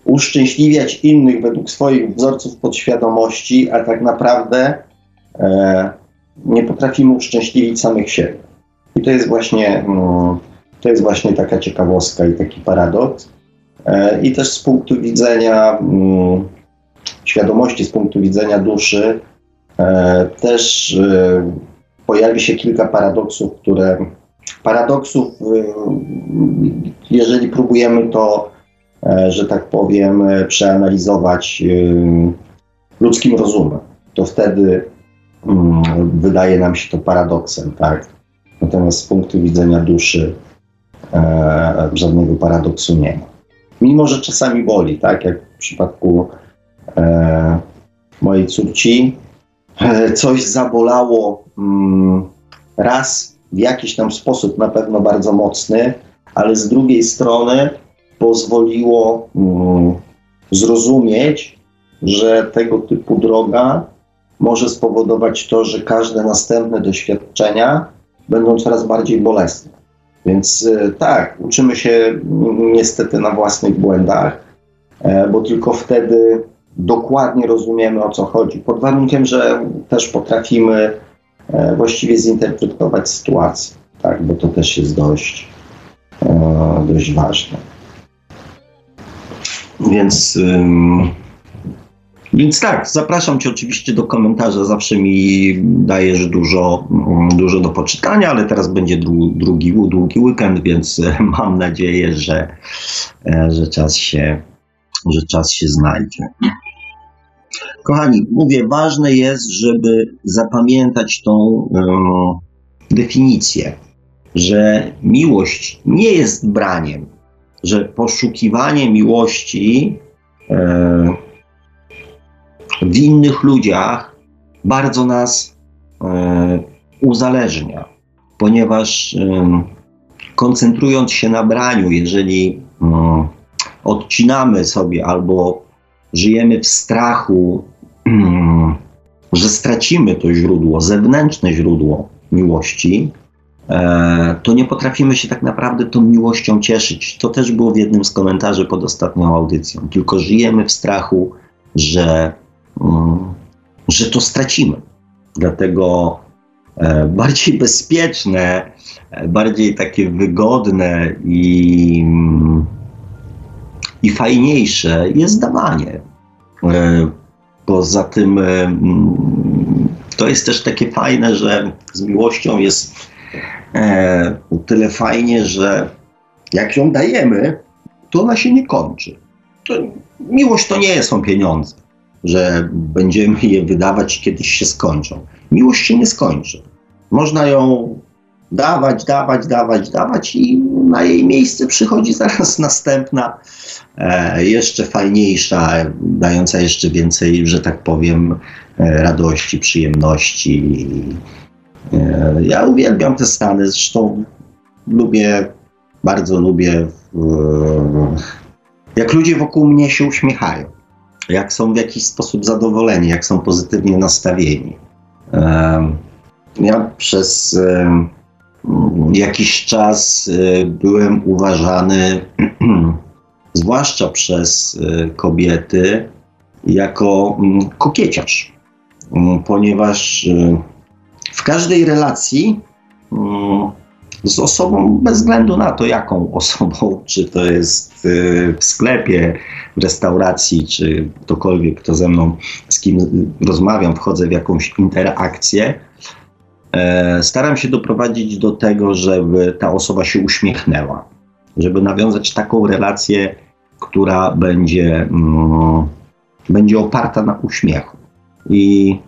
uszczęśliwiać innych według swoich wzorców podświadomości, a tak naprawdę e, nie potrafimy uszczęśliwić samych siebie. I to jest właśnie, mm, to jest właśnie taka ciekawostka i taki paradoks. I też z punktu widzenia świadomości, z punktu widzenia duszy, E, też e, pojawi się kilka paradoksów, które paradoksów, e, jeżeli próbujemy to, że tak powiem, przeanalizować ludzkim rozumem, to wtedy mm, wydaje nam się to paradoksem, tak? Natomiast z punktu widzenia duszy żadnego paradoksu nie ma. Mimo, że czasami boli, tak? Jak w przypadku mojej córci, E, coś zabolało mm, raz w jakiś tam sposób, na pewno bardzo mocny, ale z drugiej strony pozwoliło mm, zrozumieć, że tego typu droga może spowodować to, że każde następne doświadczenia będą coraz bardziej bolesne. Więc e, tak, uczymy się niestety na własnych błędach, e, bo tylko wtedy dokładnie rozumiemy o co chodzi, pod warunkiem, że też potrafimy e, właściwie zinterpretować sytuację, tak, bo to też jest dość, e, dość ważne. Więc, więc tak, zapraszam Cię oczywiście do komentarza. Zawsze mi dajesz dużo, dużo do poczytania, ale teraz będzie drugi, długi weekend, więc mam nadzieję, że, e, że czas się, że czas się znajdzie. Kochani, mówię, ważne jest, żeby zapamiętać tą um, definicję, że miłość nie jest braniem, że poszukiwanie miłości e, w innych ludziach bardzo nas e, uzależnia, ponieważ e, koncentrując się na braniu, jeżeli odcinamy sobie albo żyjemy w strachu, że stracimy to źródło, zewnętrzne źródło miłości, e, to nie potrafimy się tak naprawdę tą miłością cieszyć. To też było w jednym z komentarzy pod ostatnią audycją. Tylko żyjemy w strachu, że, mm, że to stracimy. Dlatego e, bardziej bezpieczne, e, bardziej takie wygodne i i fajniejsze jest dawanie. E, poza tym e, mm, to jest też takie fajne, że z miłością jest e, o tyle fajnie, że jak ją dajemy, to ona się nie kończy. To, miłość to nie są pieniądze, że będziemy je wydawać, kiedyś się skończą. Miłość się nie skończy. Można ją dawać, dawać, dawać, dawać i na jej miejsce przychodzi zaraz następna, e, jeszcze fajniejsza, dająca jeszcze więcej, że tak powiem, e, radości, przyjemności. E, ja uwielbiam te stany, zresztą lubię, bardzo lubię, jak ludzie wokół mnie się uśmiechają, jak są w jakiś sposób zadowoleni, jak są pozytywnie nastawieni. Ja przez jakiś czas y, byłem uważany, zwłaszcza przez y, kobiety, jako mm, kokieciarz, mm, ponieważ y, w każdej relacji mm, z osobą, bez względu na to, jaką osobą, czy to jest w sklepie, w restauracji, czy ktokolwiek, kto ze mną, z kim rozmawiam, wchodzę w jakąś interakcję, staram się doprowadzić do tego, żeby ta osoba się uśmiechnęła, żeby nawiązać taką relację, która będzie, mm, będzie oparta na uśmiechu. I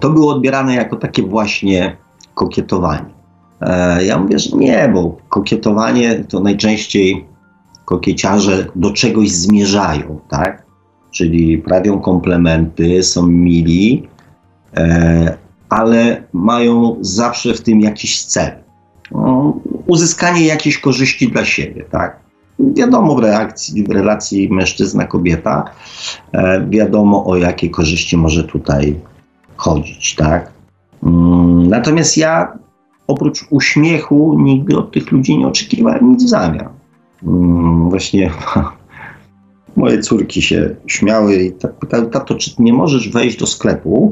to było odbierane jako takie właśnie kokietowanie. E, ja mówię, że nie, bo kokietowanie to najczęściej kokieciarze do czegoś zmierzają, tak? Czyli prawią komplementy, są mili, e, ale mają zawsze w tym jakiś cel. No, uzyskanie jakiejś korzyści dla siebie, tak? Wiadomo w, reakcji, w relacji mężczyzna-kobieta, e, wiadomo o jakie korzyści może tutaj chodzić, tak? Mm, natomiast ja oprócz uśmiechu nigdy od tych ludzi nie oczekiwałem nic w zamian. Mm, właśnie moje córki się śmiały i tak pytały, tato, czy nie możesz wejść do sklepu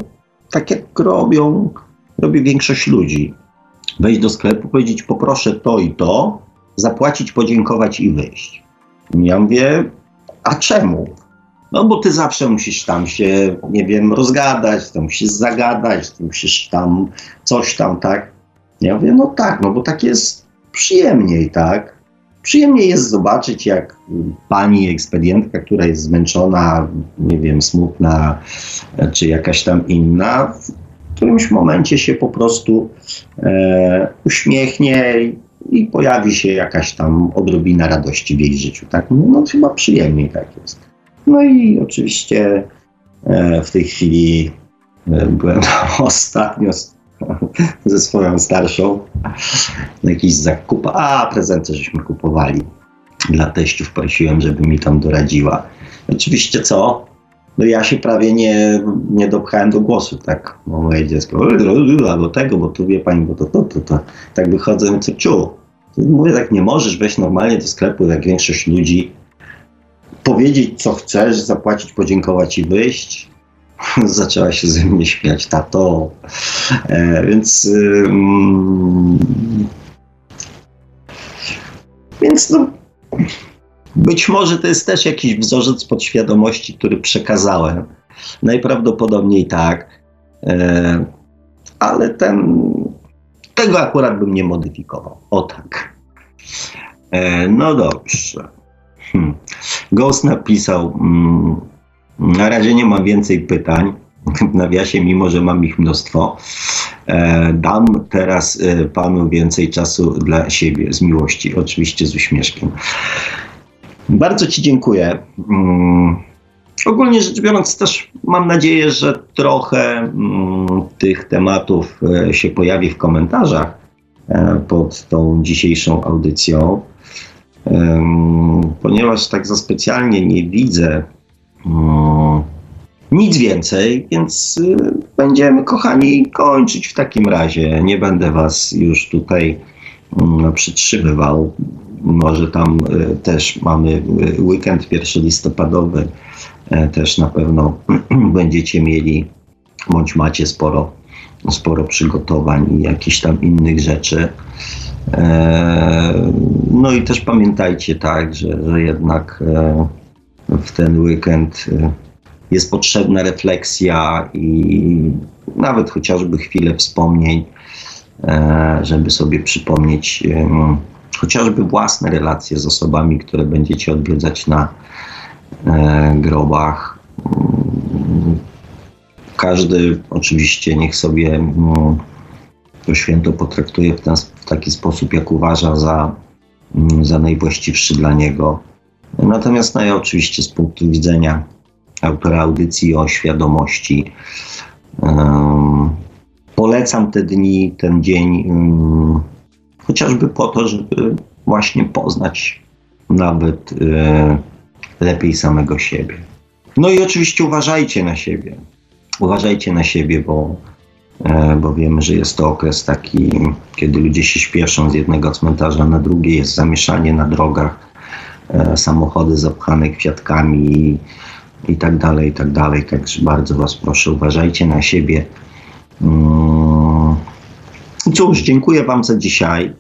tak jak robią, robi większość ludzi. Wejść do sklepu, powiedzieć poproszę to i to, zapłacić, podziękować i wyjść. Ja mówię, a czemu? No bo ty zawsze musisz tam się, nie wiem, rozgadać, to musisz zagadać, to musisz tam coś tam, tak? Ja mówię, no tak, no bo tak jest przyjemniej, tak? Przyjemniej jest zobaczyć, jak pani ekspedientka, która jest zmęczona, nie wiem, smutna, czy jakaś tam inna, w którymś momencie się po prostu e, uśmiechnie i pojawi się jakaś tam odrobina radości w jej życiu. Tak? No, no chyba przyjemniej tak jest. No i oczywiście e, w tej chwili e, byłem ostatnio ze swoją starszą na jakiś zakup, a prezenty żeśmy kupowali. Dla teściów prosiłem, żeby mi tam doradziła. Oczywiście co? No ja się prawie nie, nie dopchałem do głosu, tak, bo moje dziecko, albo tego, bo tu wie pani, bo to, to, to, to. tak wychodzę, co ciu. Mówię, tak nie możesz wejść normalnie do sklepu, jak większość ludzi, powiedzieć, co chcesz, zapłacić, podziękować i wyjść. zaczęła się ze mnie śmiać, tato. E, więc. Y, mm, więc no, być może to jest też jakiś wzorzec podświadomości, który przekazałem. Najprawdopodobniej tak. E, ale ten, tego akurat bym nie modyfikował. O tak. E, no dobrze. Hmm. Ghost napisał. Mm, na razie nie mam więcej pytań w nawiasie, mimo że mam ich mnóstwo. E, dam teraz e, panu więcej czasu dla siebie, z miłości, oczywiście z uśmieszkiem. Bardzo ci dziękuję. Mm, ogólnie rzecz biorąc, też mam nadzieję, że trochę mm, tych tematów e, się pojawi w komentarzach pod tą dzisiejszą audycją, ponieważ tak za specjalnie nie widzę nic więcej, więc y, będziemy, kochani, kończyć w takim razie. Nie będę Was już tutaj y, przytrzymywał. Może tam y, też mamy y, weekend 1 listopadowy. E, też na pewno będziecie mieli, bądź macie sporo, sporo przygotowań i jakichś tam innych rzeczy. E, no i też pamiętajcie, tak, że, że jednak e, w ten weekend y, jest potrzebna refleksja i nawet chociażby chwilę wspomnień, e, żeby sobie przypomnieć chociażby własne relacje z osobami, które będziecie odwiedzać na e, grobach. Każdy oczywiście niech sobie to święto potraktuje w, ten, w taki sposób, jak uważa za, mm, za najwłaściwszy dla niego. Natomiast no ja oczywiście z punktu widzenia autora audycji o świadomości um, polecam te dni, ten dzień um, chociażby po to, żeby właśnie poznać nawet e, lepiej samego siebie. No i oczywiście uważajcie na siebie. Uważajcie na siebie, bo, e, bo wiemy, że jest to okres taki, kiedy ludzie się śpieszą z jednego cmentarza na drugie, jest zamieszanie na drogach, samochody zapchane kwiatkami i, i tak dalej, i tak dalej. Także bardzo Was proszę, uważajcie na siebie. Mm. Cóż, dziękuję Wam za dzisiaj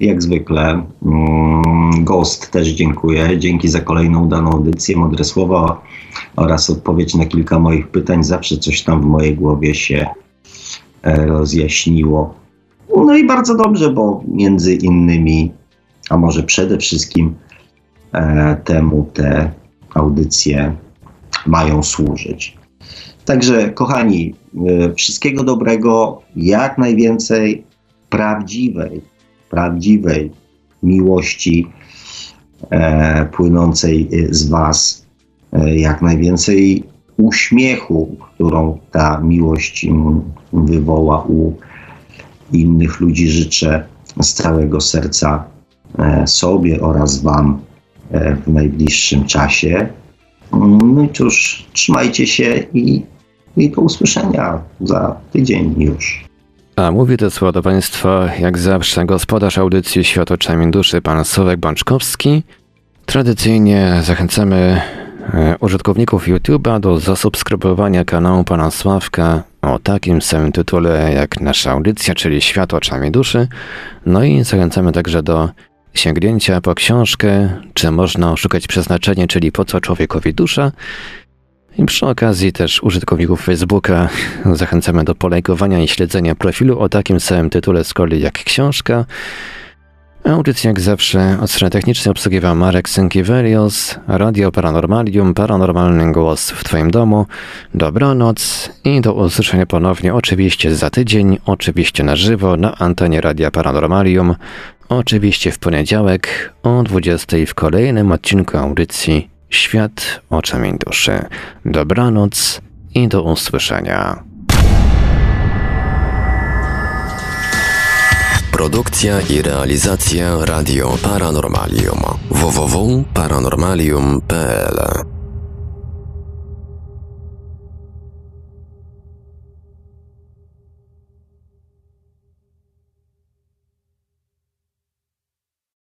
jak zwykle. Mm, Ghost też dziękuję. Dzięki za kolejną udaną audycję, mądre słowa oraz odpowiedź na kilka moich pytań. Zawsze coś tam w mojej głowie się e, rozjaśniło. No i bardzo dobrze, bo między innymi, a może przede wszystkim e, temu te audycje mają służyć. Także, kochani, e, wszystkiego dobrego, jak najwięcej prawdziwej prawdziwej miłości e, płynącej z Was, e, jak najwięcej uśmiechu, którą ta miłość wywoła u innych ludzi. Życzę z całego serca e, sobie oraz Wam e, w najbliższym czasie. No i cóż, trzymajcie się i, i do usłyszenia za tydzień już. A mówi to słowo do Państwa, jak zawsze, gospodarz audycji Świat oczami duszy, pan Sławek Bączkowski. Tradycyjnie zachęcamy e, użytkowników YouTube'a do zasubskrybowania kanału pana Sławka o takim samym tytule jak nasza audycja, czyli Świat oczami duszy. No i zachęcamy także do sięgnięcia po książkę, czy można oszukać przeznaczenie, czyli po co człowiekowi dusza. I przy okazji też użytkowników Facebooka zachęcamy do polajkowania i śledzenia profilu o takim samym tytule z kolei jak książka. Audycję jak zawsze od strony technicznej obsługiwał Marek Sękiewelios, Radio Paranormalium, paranormalny głos w Twoim domu. Dobranoc i do usłyszenia ponownie oczywiście za tydzień, oczywiście na żywo na antenie Radia Paranormalium, oczywiście w poniedziałek o 20 w kolejnym odcinku audycji Świat oczami duszy. Dobranoc i do usłyszenia. Produkcja i realizacja Radio Paranormalium www.paranormalium.pl